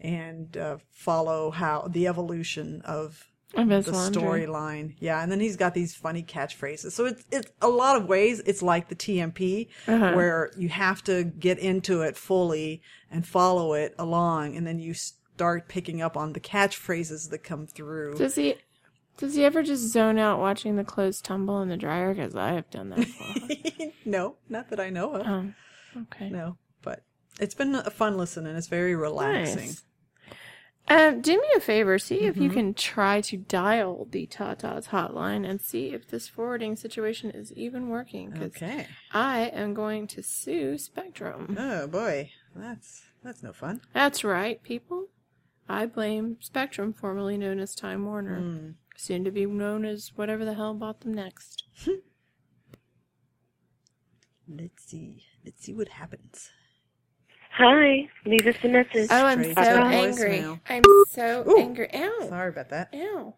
and uh, follow how the evolution of the storyline. Yeah, and then he's got these funny catchphrases. So it's it's a lot of ways it's like the TMP Uh-huh. where you have to get into it fully and follow it along and then you start picking up on the catchphrases that come through. Does he? Does he ever just zone out watching the clothes tumble in the dryer? Because I have done that before. no, not that I know of. um, okay. No, but it's been a fun listen and it's very relaxing. Nice. Um, do me a favor. See if Mm-hmm. you can try to dial the Tata's hotline and see if this forwarding situation is even working. Okay. I am going to sue Spectrum. Oh boy, that's that's no fun. That's right, people. I blame Spectrum, formerly known as Time Warner, Hmm. soon to be known as whatever the hell bought them next. Let's see. Let's see what happens. Hi, leave us a message. Oh, I'm so to angry. voicemail. I'm so Ooh. angry. Ow. Sorry about that. Ow.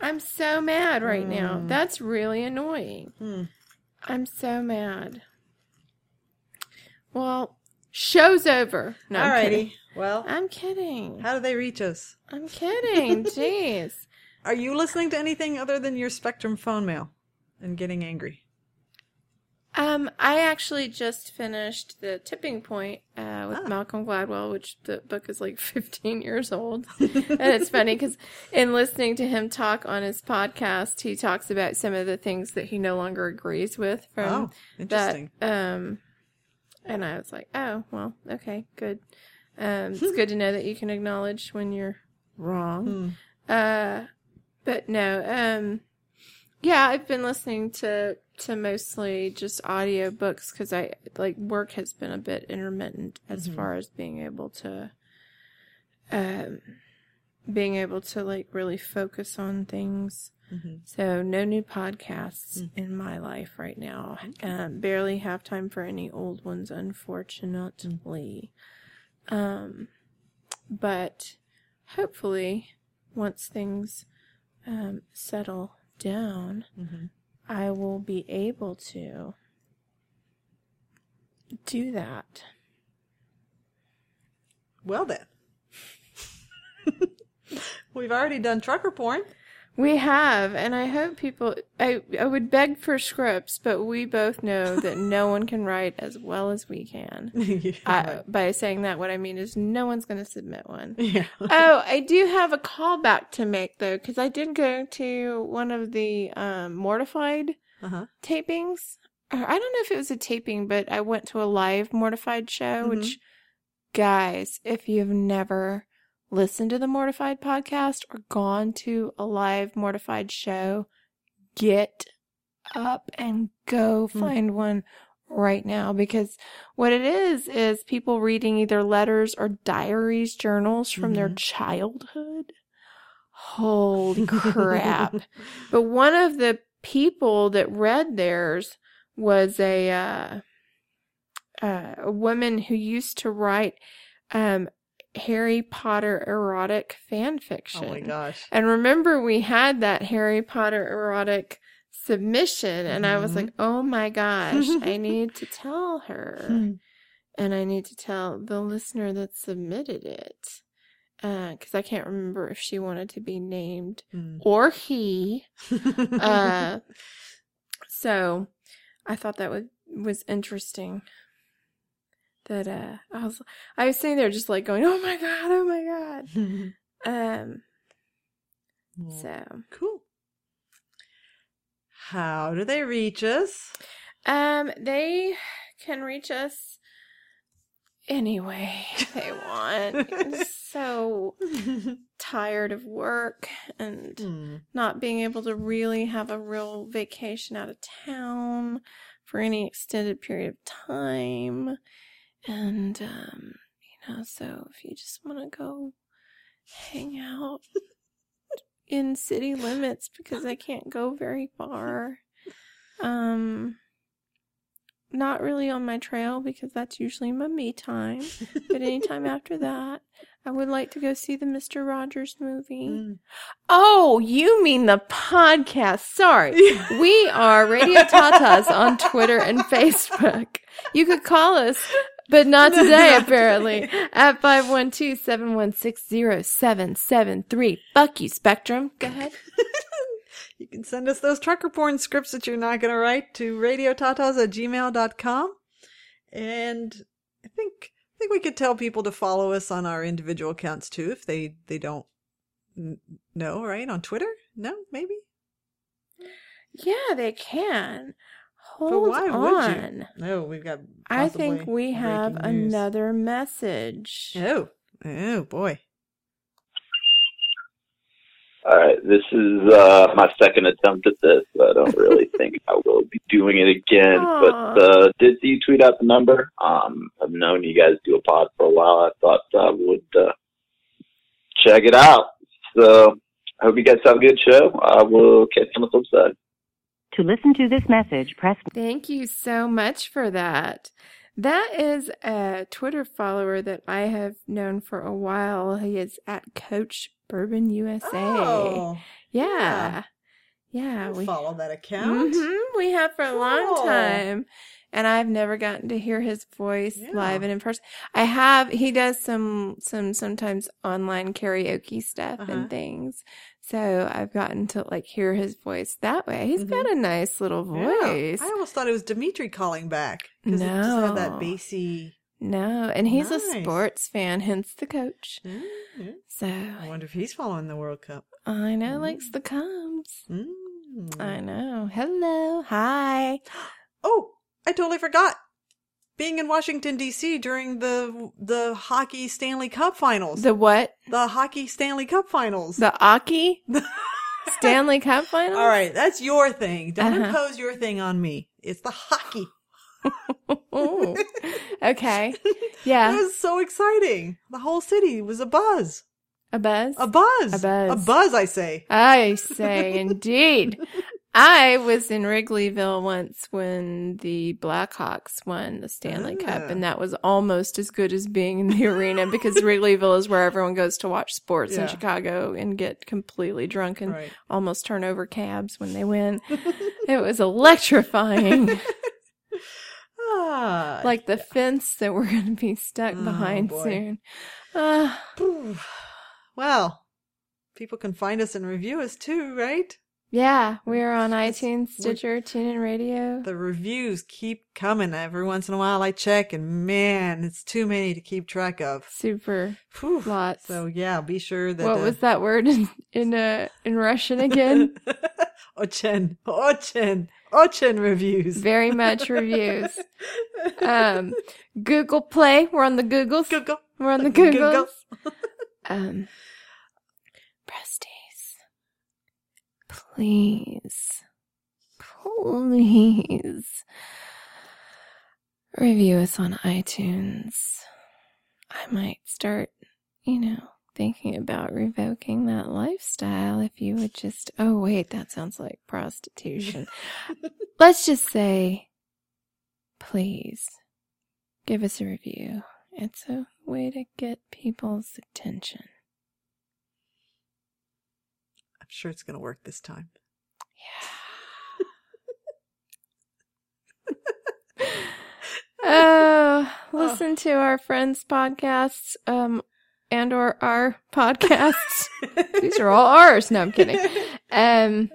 I'm so mad right now. Mm. That's really annoying. Hmm. I'm so mad. Well, show's over. No, I'm kidding. Well, I'm kidding. how do they reach us? I'm kidding. Jeez. Are you listening to anything other than your Spectrum phone mail and getting angry? Um, I actually just finished the tipping point uh, with Ah. Malcolm Gladwell, which the book is like 15 years old, and it's funny because in listening to him talk on his podcast, he talks about some of the things that he no longer agrees with from Oh, interesting. that. Um, and I was like, oh well, okay, good. Um, it's good to know that you can acknowledge when you're wrong. Hmm. Uh, but no, um, yeah, I've been listening to to mostly just audio books because I like work has been a bit intermittent as far as being able to, um, being able to like really focus on things. So no new podcasts in my life right now. Um, barely have time for any old ones, unfortunately. Um, but hopefully, once things um, settle down, I will be able to do that. Well then. We've already done trucker porn. We have, and I hope people. I I would beg for scripts, but we both know that no one can write as well as we can. I, by saying that, what I mean is no one's going to submit one. yeah. oh, I do have a callback to make though, because I did go to one of the um, Mortified Uh-huh. tapings. Or I don't know if it was a taping, but I went to a live Mortified show. Which, guys, if you've never listened to the Mortified podcast or gone to a live Mortified show, get up and go find one right now because what it is is people reading either letters or diaries, journals from their childhood. Holy crap. But one of the people that read theirs was a uh, uh, a woman who used to write um, Harry Potter erotic fan fiction. Oh my gosh. And remember, we had that Harry Potter erotic submission, and I was Mhm. like, oh my gosh, I need to tell her. Hmm. and I need to tell the listener that submitted it. Because I can't remember if she wanted to be named Hmm. or he. Uh, so I thought that was, was interesting. That uh, I was I was sitting there just like going, oh my god, oh my god. Um, Well, so cool. How do they reach us? Um, they can reach us any way they want. I'm so tired of work and Hmm. not being able to really have a real vacation out of town for any extended period of time. And, um, you know, so if you just want to go hang out in city limits because I can't go very far, um, not really on my trail because that's usually my me time. But anytime after that, I would like to go see the Mr. Rogers movie. Hmm. Oh, you mean the podcast. Sorry. we are Radio Tatas on Twitter and Facebook. You could call us, but not today, apparently, at 512-716-0773. Fuck you, Spectrum. Go ahead. You can send us those trucker porn scripts that you're not going to write to radiotatas at gmail.com. And I think, I think we could tell people to follow us on our individual accounts too if they, they don't know, right? On Twitter? No, maybe? Yeah, they can. But Hold why on. would you? No, we've got. I think we have news. another message. Oh, oh boy. All right, this is uh, my second attempt at this. I don't really think I will be doing it again, Aw. but uh, did see you tweet out the number. Um, I've known you guys do a pod for a while. I thought I would uh, check it out. So I hope you guys have a good show. I will catch you on the flip side. To listen to this message, press Thank you so much for that. That is a Twitter follower that I have known for a while. He is at Coach Bourbon USA. Oh, yeah. Yeah. I'll we follow that account. Mhm, we have for a long time. And I've never gotten to hear his voice Yeah. live and in person. I have he does some some sometimes online karaoke stuff Uh-huh. and things. So I've gotten to like hear his voice that way. He's got a nice little Mm-hmm. Yeah. voice. I almost thought it was Dimitri calling back because it just had that bassy. No, and he's a sports fan, hence the coach. Mm, So I wonder if he's following the World Cup. I know likes the comes. Mm. I know. Hello. Hi. Oh, I totally forgot. Being in Washington D.C. during the the hockey Stanley Cup Finals. The what? The hockey Stanley Cup Finals. The Aki Stanley Cup Finals. All right, that's your thing. Don't Uh-huh. impose your thing on me. It's the hockey. okay. Yeah. It was so exciting. The whole city was a buzz. A buzz? A buzz. A buzz. A buzz, I say. I say indeed. I was in Wrigleyville once when the Blackhawks won the Stanley Cup, Ah. and that was almost as good as being in the arena because Wrigleyville is where everyone goes to watch sports Yeah. in Chicago and get completely drunk and Right. almost turn over cabs when they win. it was electrifying. Ah, like the fence that we're going to be stuck Oh, behind boy. soon. Ah. well, people can find us and review us too, right? Yeah, we're on iTunes, Stitcher, TuneIn Radio. The reviews keep coming. Every once in a while I check and man, it's too many to keep track of. Super Whew. lots. So yeah, be sure that what uh, was that word in in, uh, in Russian again? Ochen, Ochen, Ochen reviews. Very much reviews. Um, Google Play. We're on the Googles. Google. We're on the Google. Googles. Um, Presties, please, please review us on iTunes. I might start, you know, thinking about revoking that lifestyle if you would just. Oh, wait, that sounds like prostitution. Let's just say, please give us a review. It's a way to get people's attention. Sure it's going to work this time. Yeah. oh, listen to our friends' podcasts, um, and or our podcasts. These are all ours. No, I'm kidding. Um,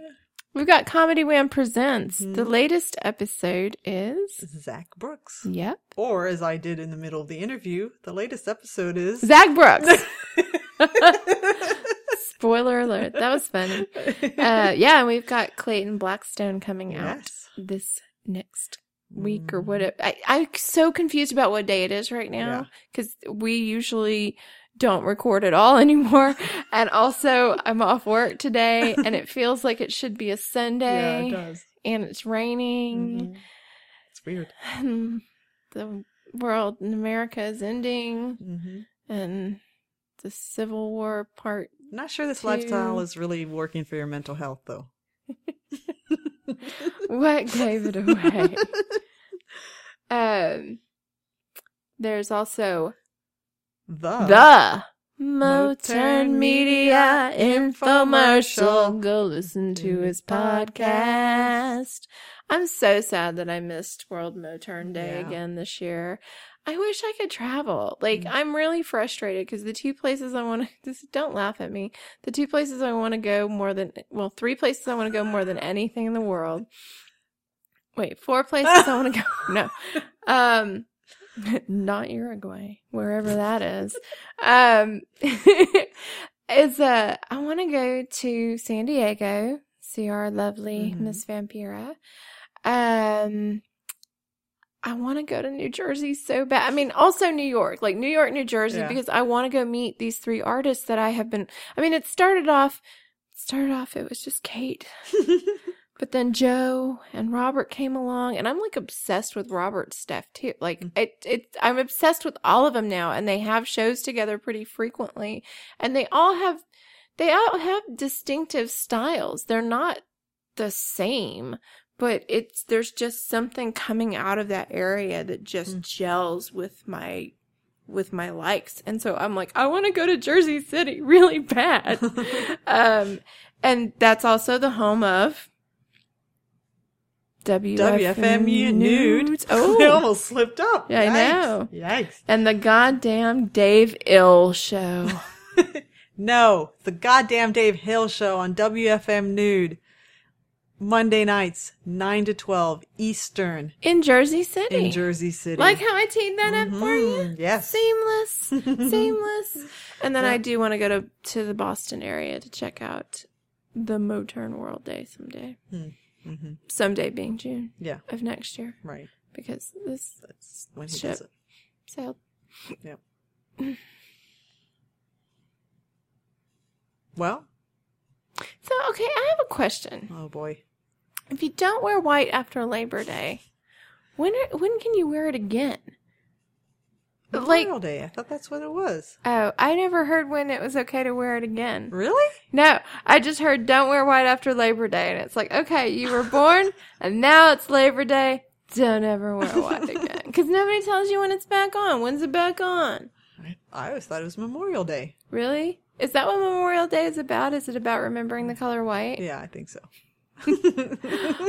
we've got Comedy Wham Presents. The latest episode is Zach Brooks. yep, Or, as I did in the middle of the interview, the latest episode is Zach Brooks. Spoiler alert. That was fun. Uh, yeah, and we've got Clayton Blackstone coming out this next week or what it, I, I'm so confused about what day it is right now because we usually don't record at all anymore. and also, I'm off work today and it feels like it should be a Sunday. Yeah, it does. and it's raining. Mhm. It's weird. and the world in America is ending hmm and the Civil War part. Not sure this Two. lifestyle is really working for your mental health, though. What gave it away? um, there's also The the Motern Media infomercial. Go listen to his podcast. I'm so sad that I missed World Motern Day Yeah. again this year. I wish I could travel. Like, I'm really frustrated because the two places I want to, just don't laugh at me. The two places I want to go more than, well, three places I want to go more than anything in the world. Wait, four places I want to go. No. Um, not Uruguay, wherever that is. Um, is uh, I want to go to San Diego, see our lovely Mhm. Miss Vampira. Um, I want to go to New Jersey so bad. I mean, also New York, like New York, New Jersey, Yeah. because I want to go meet these three artists that I have been. I mean, it started off, started off, it was just Kate. But then Joe and Robert came along, and I'm like obsessed with Robert's stuff too. Like Mm. it, it, I'm obsessed with all of them now, and they have shows together pretty frequently, and they all have, they all have distinctive styles. They're not the same, but it's there's just something coming out of that area that just gels with my with my likes. And so I'm like, I want to go to Jersey City really bad. um and that's also the home of WFM, WFMU nude. Oh. almost slipped up. Yeah, I Yikes. know. Yikes. and the goddamn Dave Ill show. No, the goddamn Dave Hill show on WFM Nude. Monday nights, 9 to 12 Eastern In Jersey City. in Jersey City. Like how I teed that up for you? Mhm, Yes. Seamless. Seamless. And then I do want to go to, to the Boston area to check out the Motern World Day someday. Mm-hmm. Someday being June Yeah, of next year. right. Because this That's when he Ship. does it. sailed. Yep. Well, So, okay, I have a question. oh boy. If you don't wear white after Labor Day, when are, when can you wear it again? Like, Memorial Day. I thought that's what it was. oh, I never heard when it was okay to wear it again. Really? No, I just heard don't wear white after Labor Day, and it's like, okay, you were born, and now it's Labor Day. Don't ever wear white again, because nobody tells you when it's back on. When's it back on? I always thought it was Memorial Day. Really? Is that what Memorial Day is about? Is it about remembering the color white? Yeah, I think so.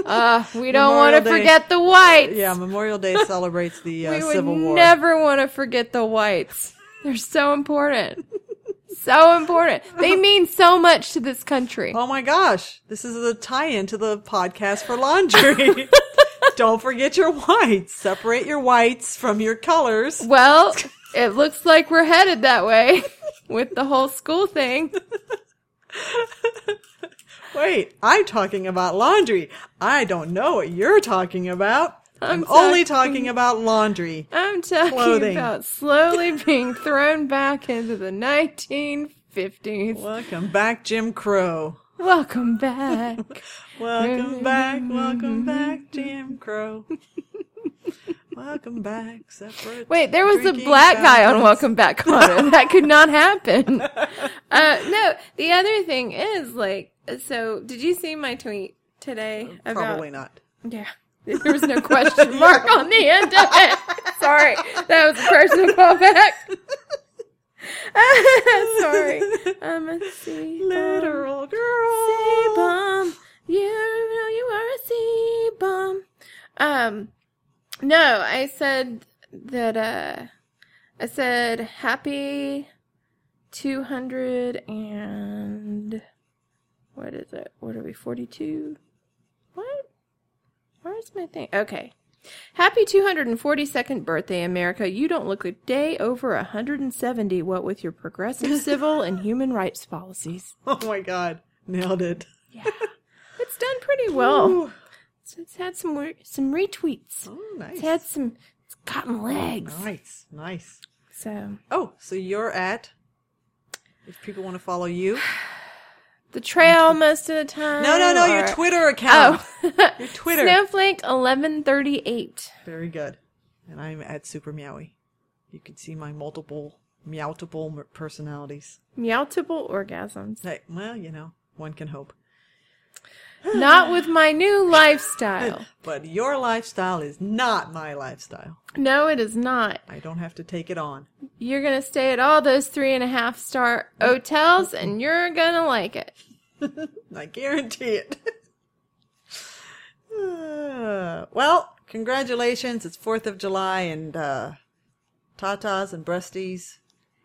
Uh, we don't want to forget the whites. Yeah, Memorial Day celebrates the uh, we Civil War. never want to forget the whites. They're so important. so important. They mean so much to this country. Oh my gosh, this is the tie-in to the podcast for laundry. Don't forget your whites. Separate your whites from your colors. Well, it looks like we're headed that way with the whole school thing. Wait, I'm talking about laundry. I don't know what you're talking about. I'm, I'm only talking- talking about laundry. I'm talking Clothing. about slowly being thrown back into the 1950s. Welcome back, Jim Crow. Welcome back. Welcome back, welcome back, Jim Crow. welcome back, separate. Wait, there was a black guy on. Welcome Back, Connor. that could not happen. Uh, no, the other thing is, like, so did you see my tweet today? About, Probably not. Yeah. There was no question mark on the end of it. Sorry. That was a personal callback. Sorry. I'm a sea Literal girl. Sea bomb. You know you are a C bomb. Um, no, I said that, uh, I said happy 200 and, what is it? What are we, 42? What? Where's my thing? Okay. Happy 242nd birthday, America. You don't look a day over 170, what with your progressive civil and human rights policies. Oh my god. Nailed it. Yeah. It's done pretty well. Ooh. It's, it's had some re- some retweets. Oh, nice. It's had some it's gotten legs. Nice. Nice. So Oh, so you're at if people want to follow you. the trail most of the time. No, no, no, your Twitter oh. account. Oh, Your Twitter. Snowflake eleven thirty eight. Very good. And I'm at Super Meowie. You can see my multiple meowtable personalities. Meowtable orgasms. Hey, well, you know, one can hope. Not with my new lifestyle. But your lifestyle is not my lifestyle. No, it is not. I don't have to take it on. You're gonna stay at all those three and a half star hotels, and you're gonna like it. I guarantee it. Uh, well, congratulations. It's 4th of July and uh, Tatas and Breasties.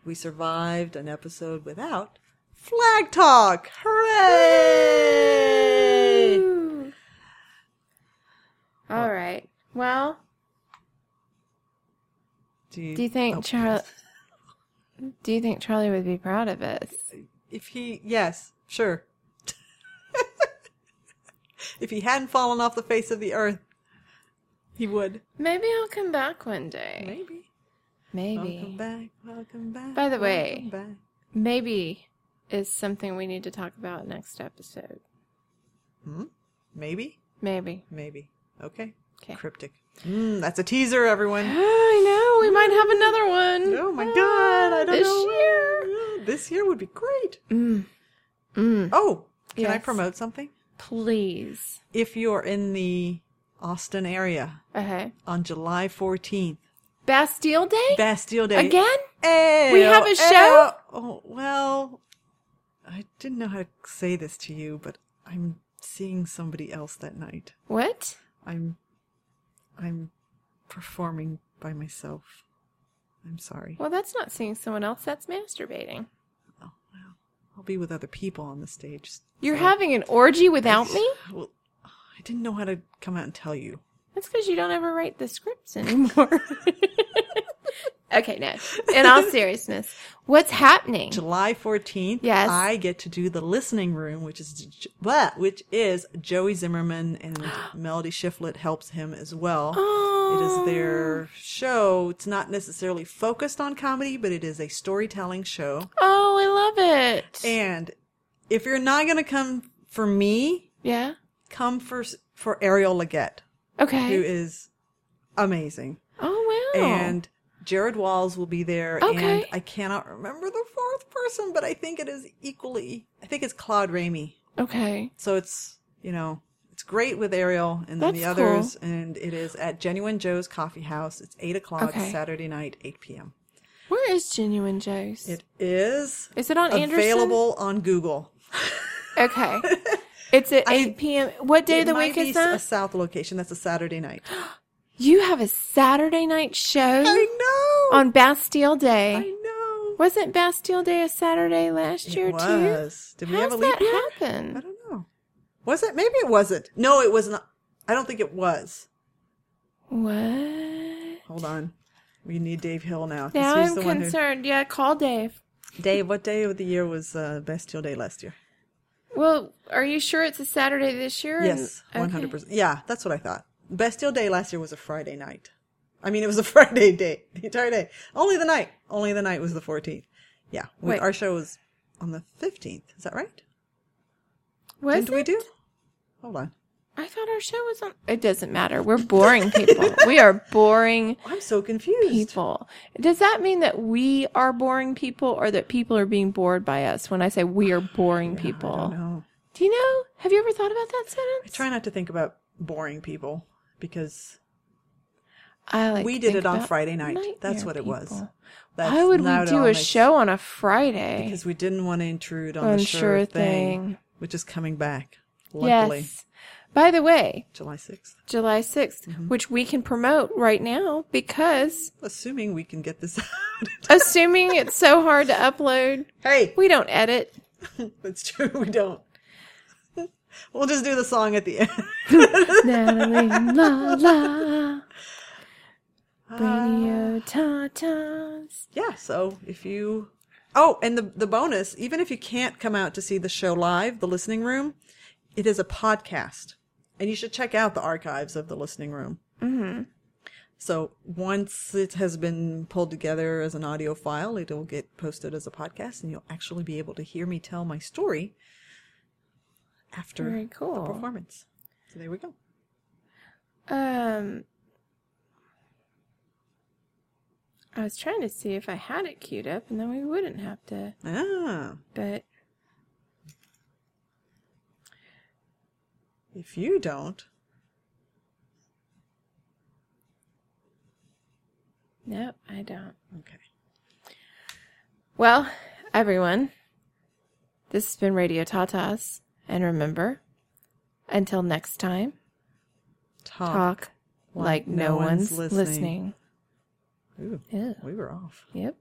We survived an episode without Flag Talk. Hooray! Ooh. All right. Well, Do you, do you think oh, Charlie? Do you think Charlie would be proud of us? If he, yes, sure. if he hadn't fallen off the face of the earth, he would. Maybe I'll come back one day. Maybe. Maybe. Welcome back. Welcome back. By the way, back. Maybe is something we need to talk about next episode. Hmm? Maybe, Maybe. maybe. Okay. Okay. Cryptic. Mm, that's a teaser, everyone. I know we might have another one. Oh my god! I don't this know. year. This year would be great. Mm. Mm. Oh, can I promote something? Please. If you're in the Austin area Okay. on July 14th, Bastille Day Bastille Day. again. Ew, We have a show? Oh, well, I didn't know how to say this to you, but I'm seeing somebody else that night. What? I'm, I'm performing by myself. I'm sorry. Well, that's not seeing someone else. That's masturbating. Oh, well, I'll be with other people on the stage. You're so- having an orgy without me? Well, I didn't know how to come out and tell you. That's because you don't ever write the scripts anymore. okay, no. In all seriousness, what's happening? July 14th, Yes. I get to do the listening room, which is but which is Joey Zimmerman and Melody Shiflett helps him as well. Oh. It is their show. It's not necessarily focused on comedy, but it is a storytelling show. Oh, I love it. And if you're not going to come for me, yeah. come for for Ariel Leggett, Okay. who is amazing. oh wow. and Jared Walls will be there. Okay. And I cannot remember the fourth person, but I think it is equally. I think it's Claude Ramey. okay. So it's you know it's great with Ariel and then the others, and it is at Genuine Joe's Coffee House. It's eight o'clock Okay. Saturday night, eight p.m. Where is Genuine Joe's? It is Is it on Anderson? available on Google. Okay. It's at I- 8 p.m. What day of the week is a? South location. That's a Saturday night. You have a Saturday night show I know. on Bastille Day. I know. Wasn't Bastille Day a Saturday last year It was. too? Did we How's have a leap that year? happen? I don't know. Was it? Maybe it wasn't. No, it was not. I don't think it was. What? Hold on. We need Dave Hill now. Now he's I'm the one who- concerned. Yeah, call Dave. Dave, what day of the year was uh, Bastille Day last year? Well, are you sure it's a Saturday this year? Yes, one hundred percent. Yeah, that's what I thought. Bastille Day last year was a Friday night. I mean, it was a Friday day, the entire day. Only the night. Only the night was the fourteenth. Yeah, we, Wait. our show was on the fifteenth. Is that right? Was Didn't we do? Hold on. I thought our show was on. It doesn't matter. We're boring people. we are boring I'm so confused. people. Does that mean that we are boring people or that people are being bored by us when I say we are boring I people? don't know. Do you know? Have you ever thought about that sentence? I try not to think about boring people because I like we did it on Friday night. That's what it was. That's Why would we do a show on a Friday? Because we didn't want to intrude on On the Sure sure Thing. thing, which is coming back. Luckily, Yes. By the way, July sixth. July 6th, Mm-hmm. which we can promote right now because Assuming we can get this out. assuming it's so hard to upload, hey, we don't edit. that's true. We don't. We'll just do the song at the end. Natalie, la la. Radio tatas. yeah. So if you, oh, and the the bonus, even if you can't come out to see the show live, the listening room, it is a podcast, and you should check out the archives of the listening room. Mm-hmm. So once it has been pulled together as an audio file, it will get posted as a podcast, and you'll actually be able to hear me tell my story after Very the cool. performance. So there we go. Um, I was trying to see if I had it queued up, and then we wouldn't have to. Ah, But if you don't, nope, I don't. okay. Well, everyone, this has been Radio Tatas, and remember, until next time, Talk. talk like, no, one's, listening. Ooh, Ew. we were off. Yep.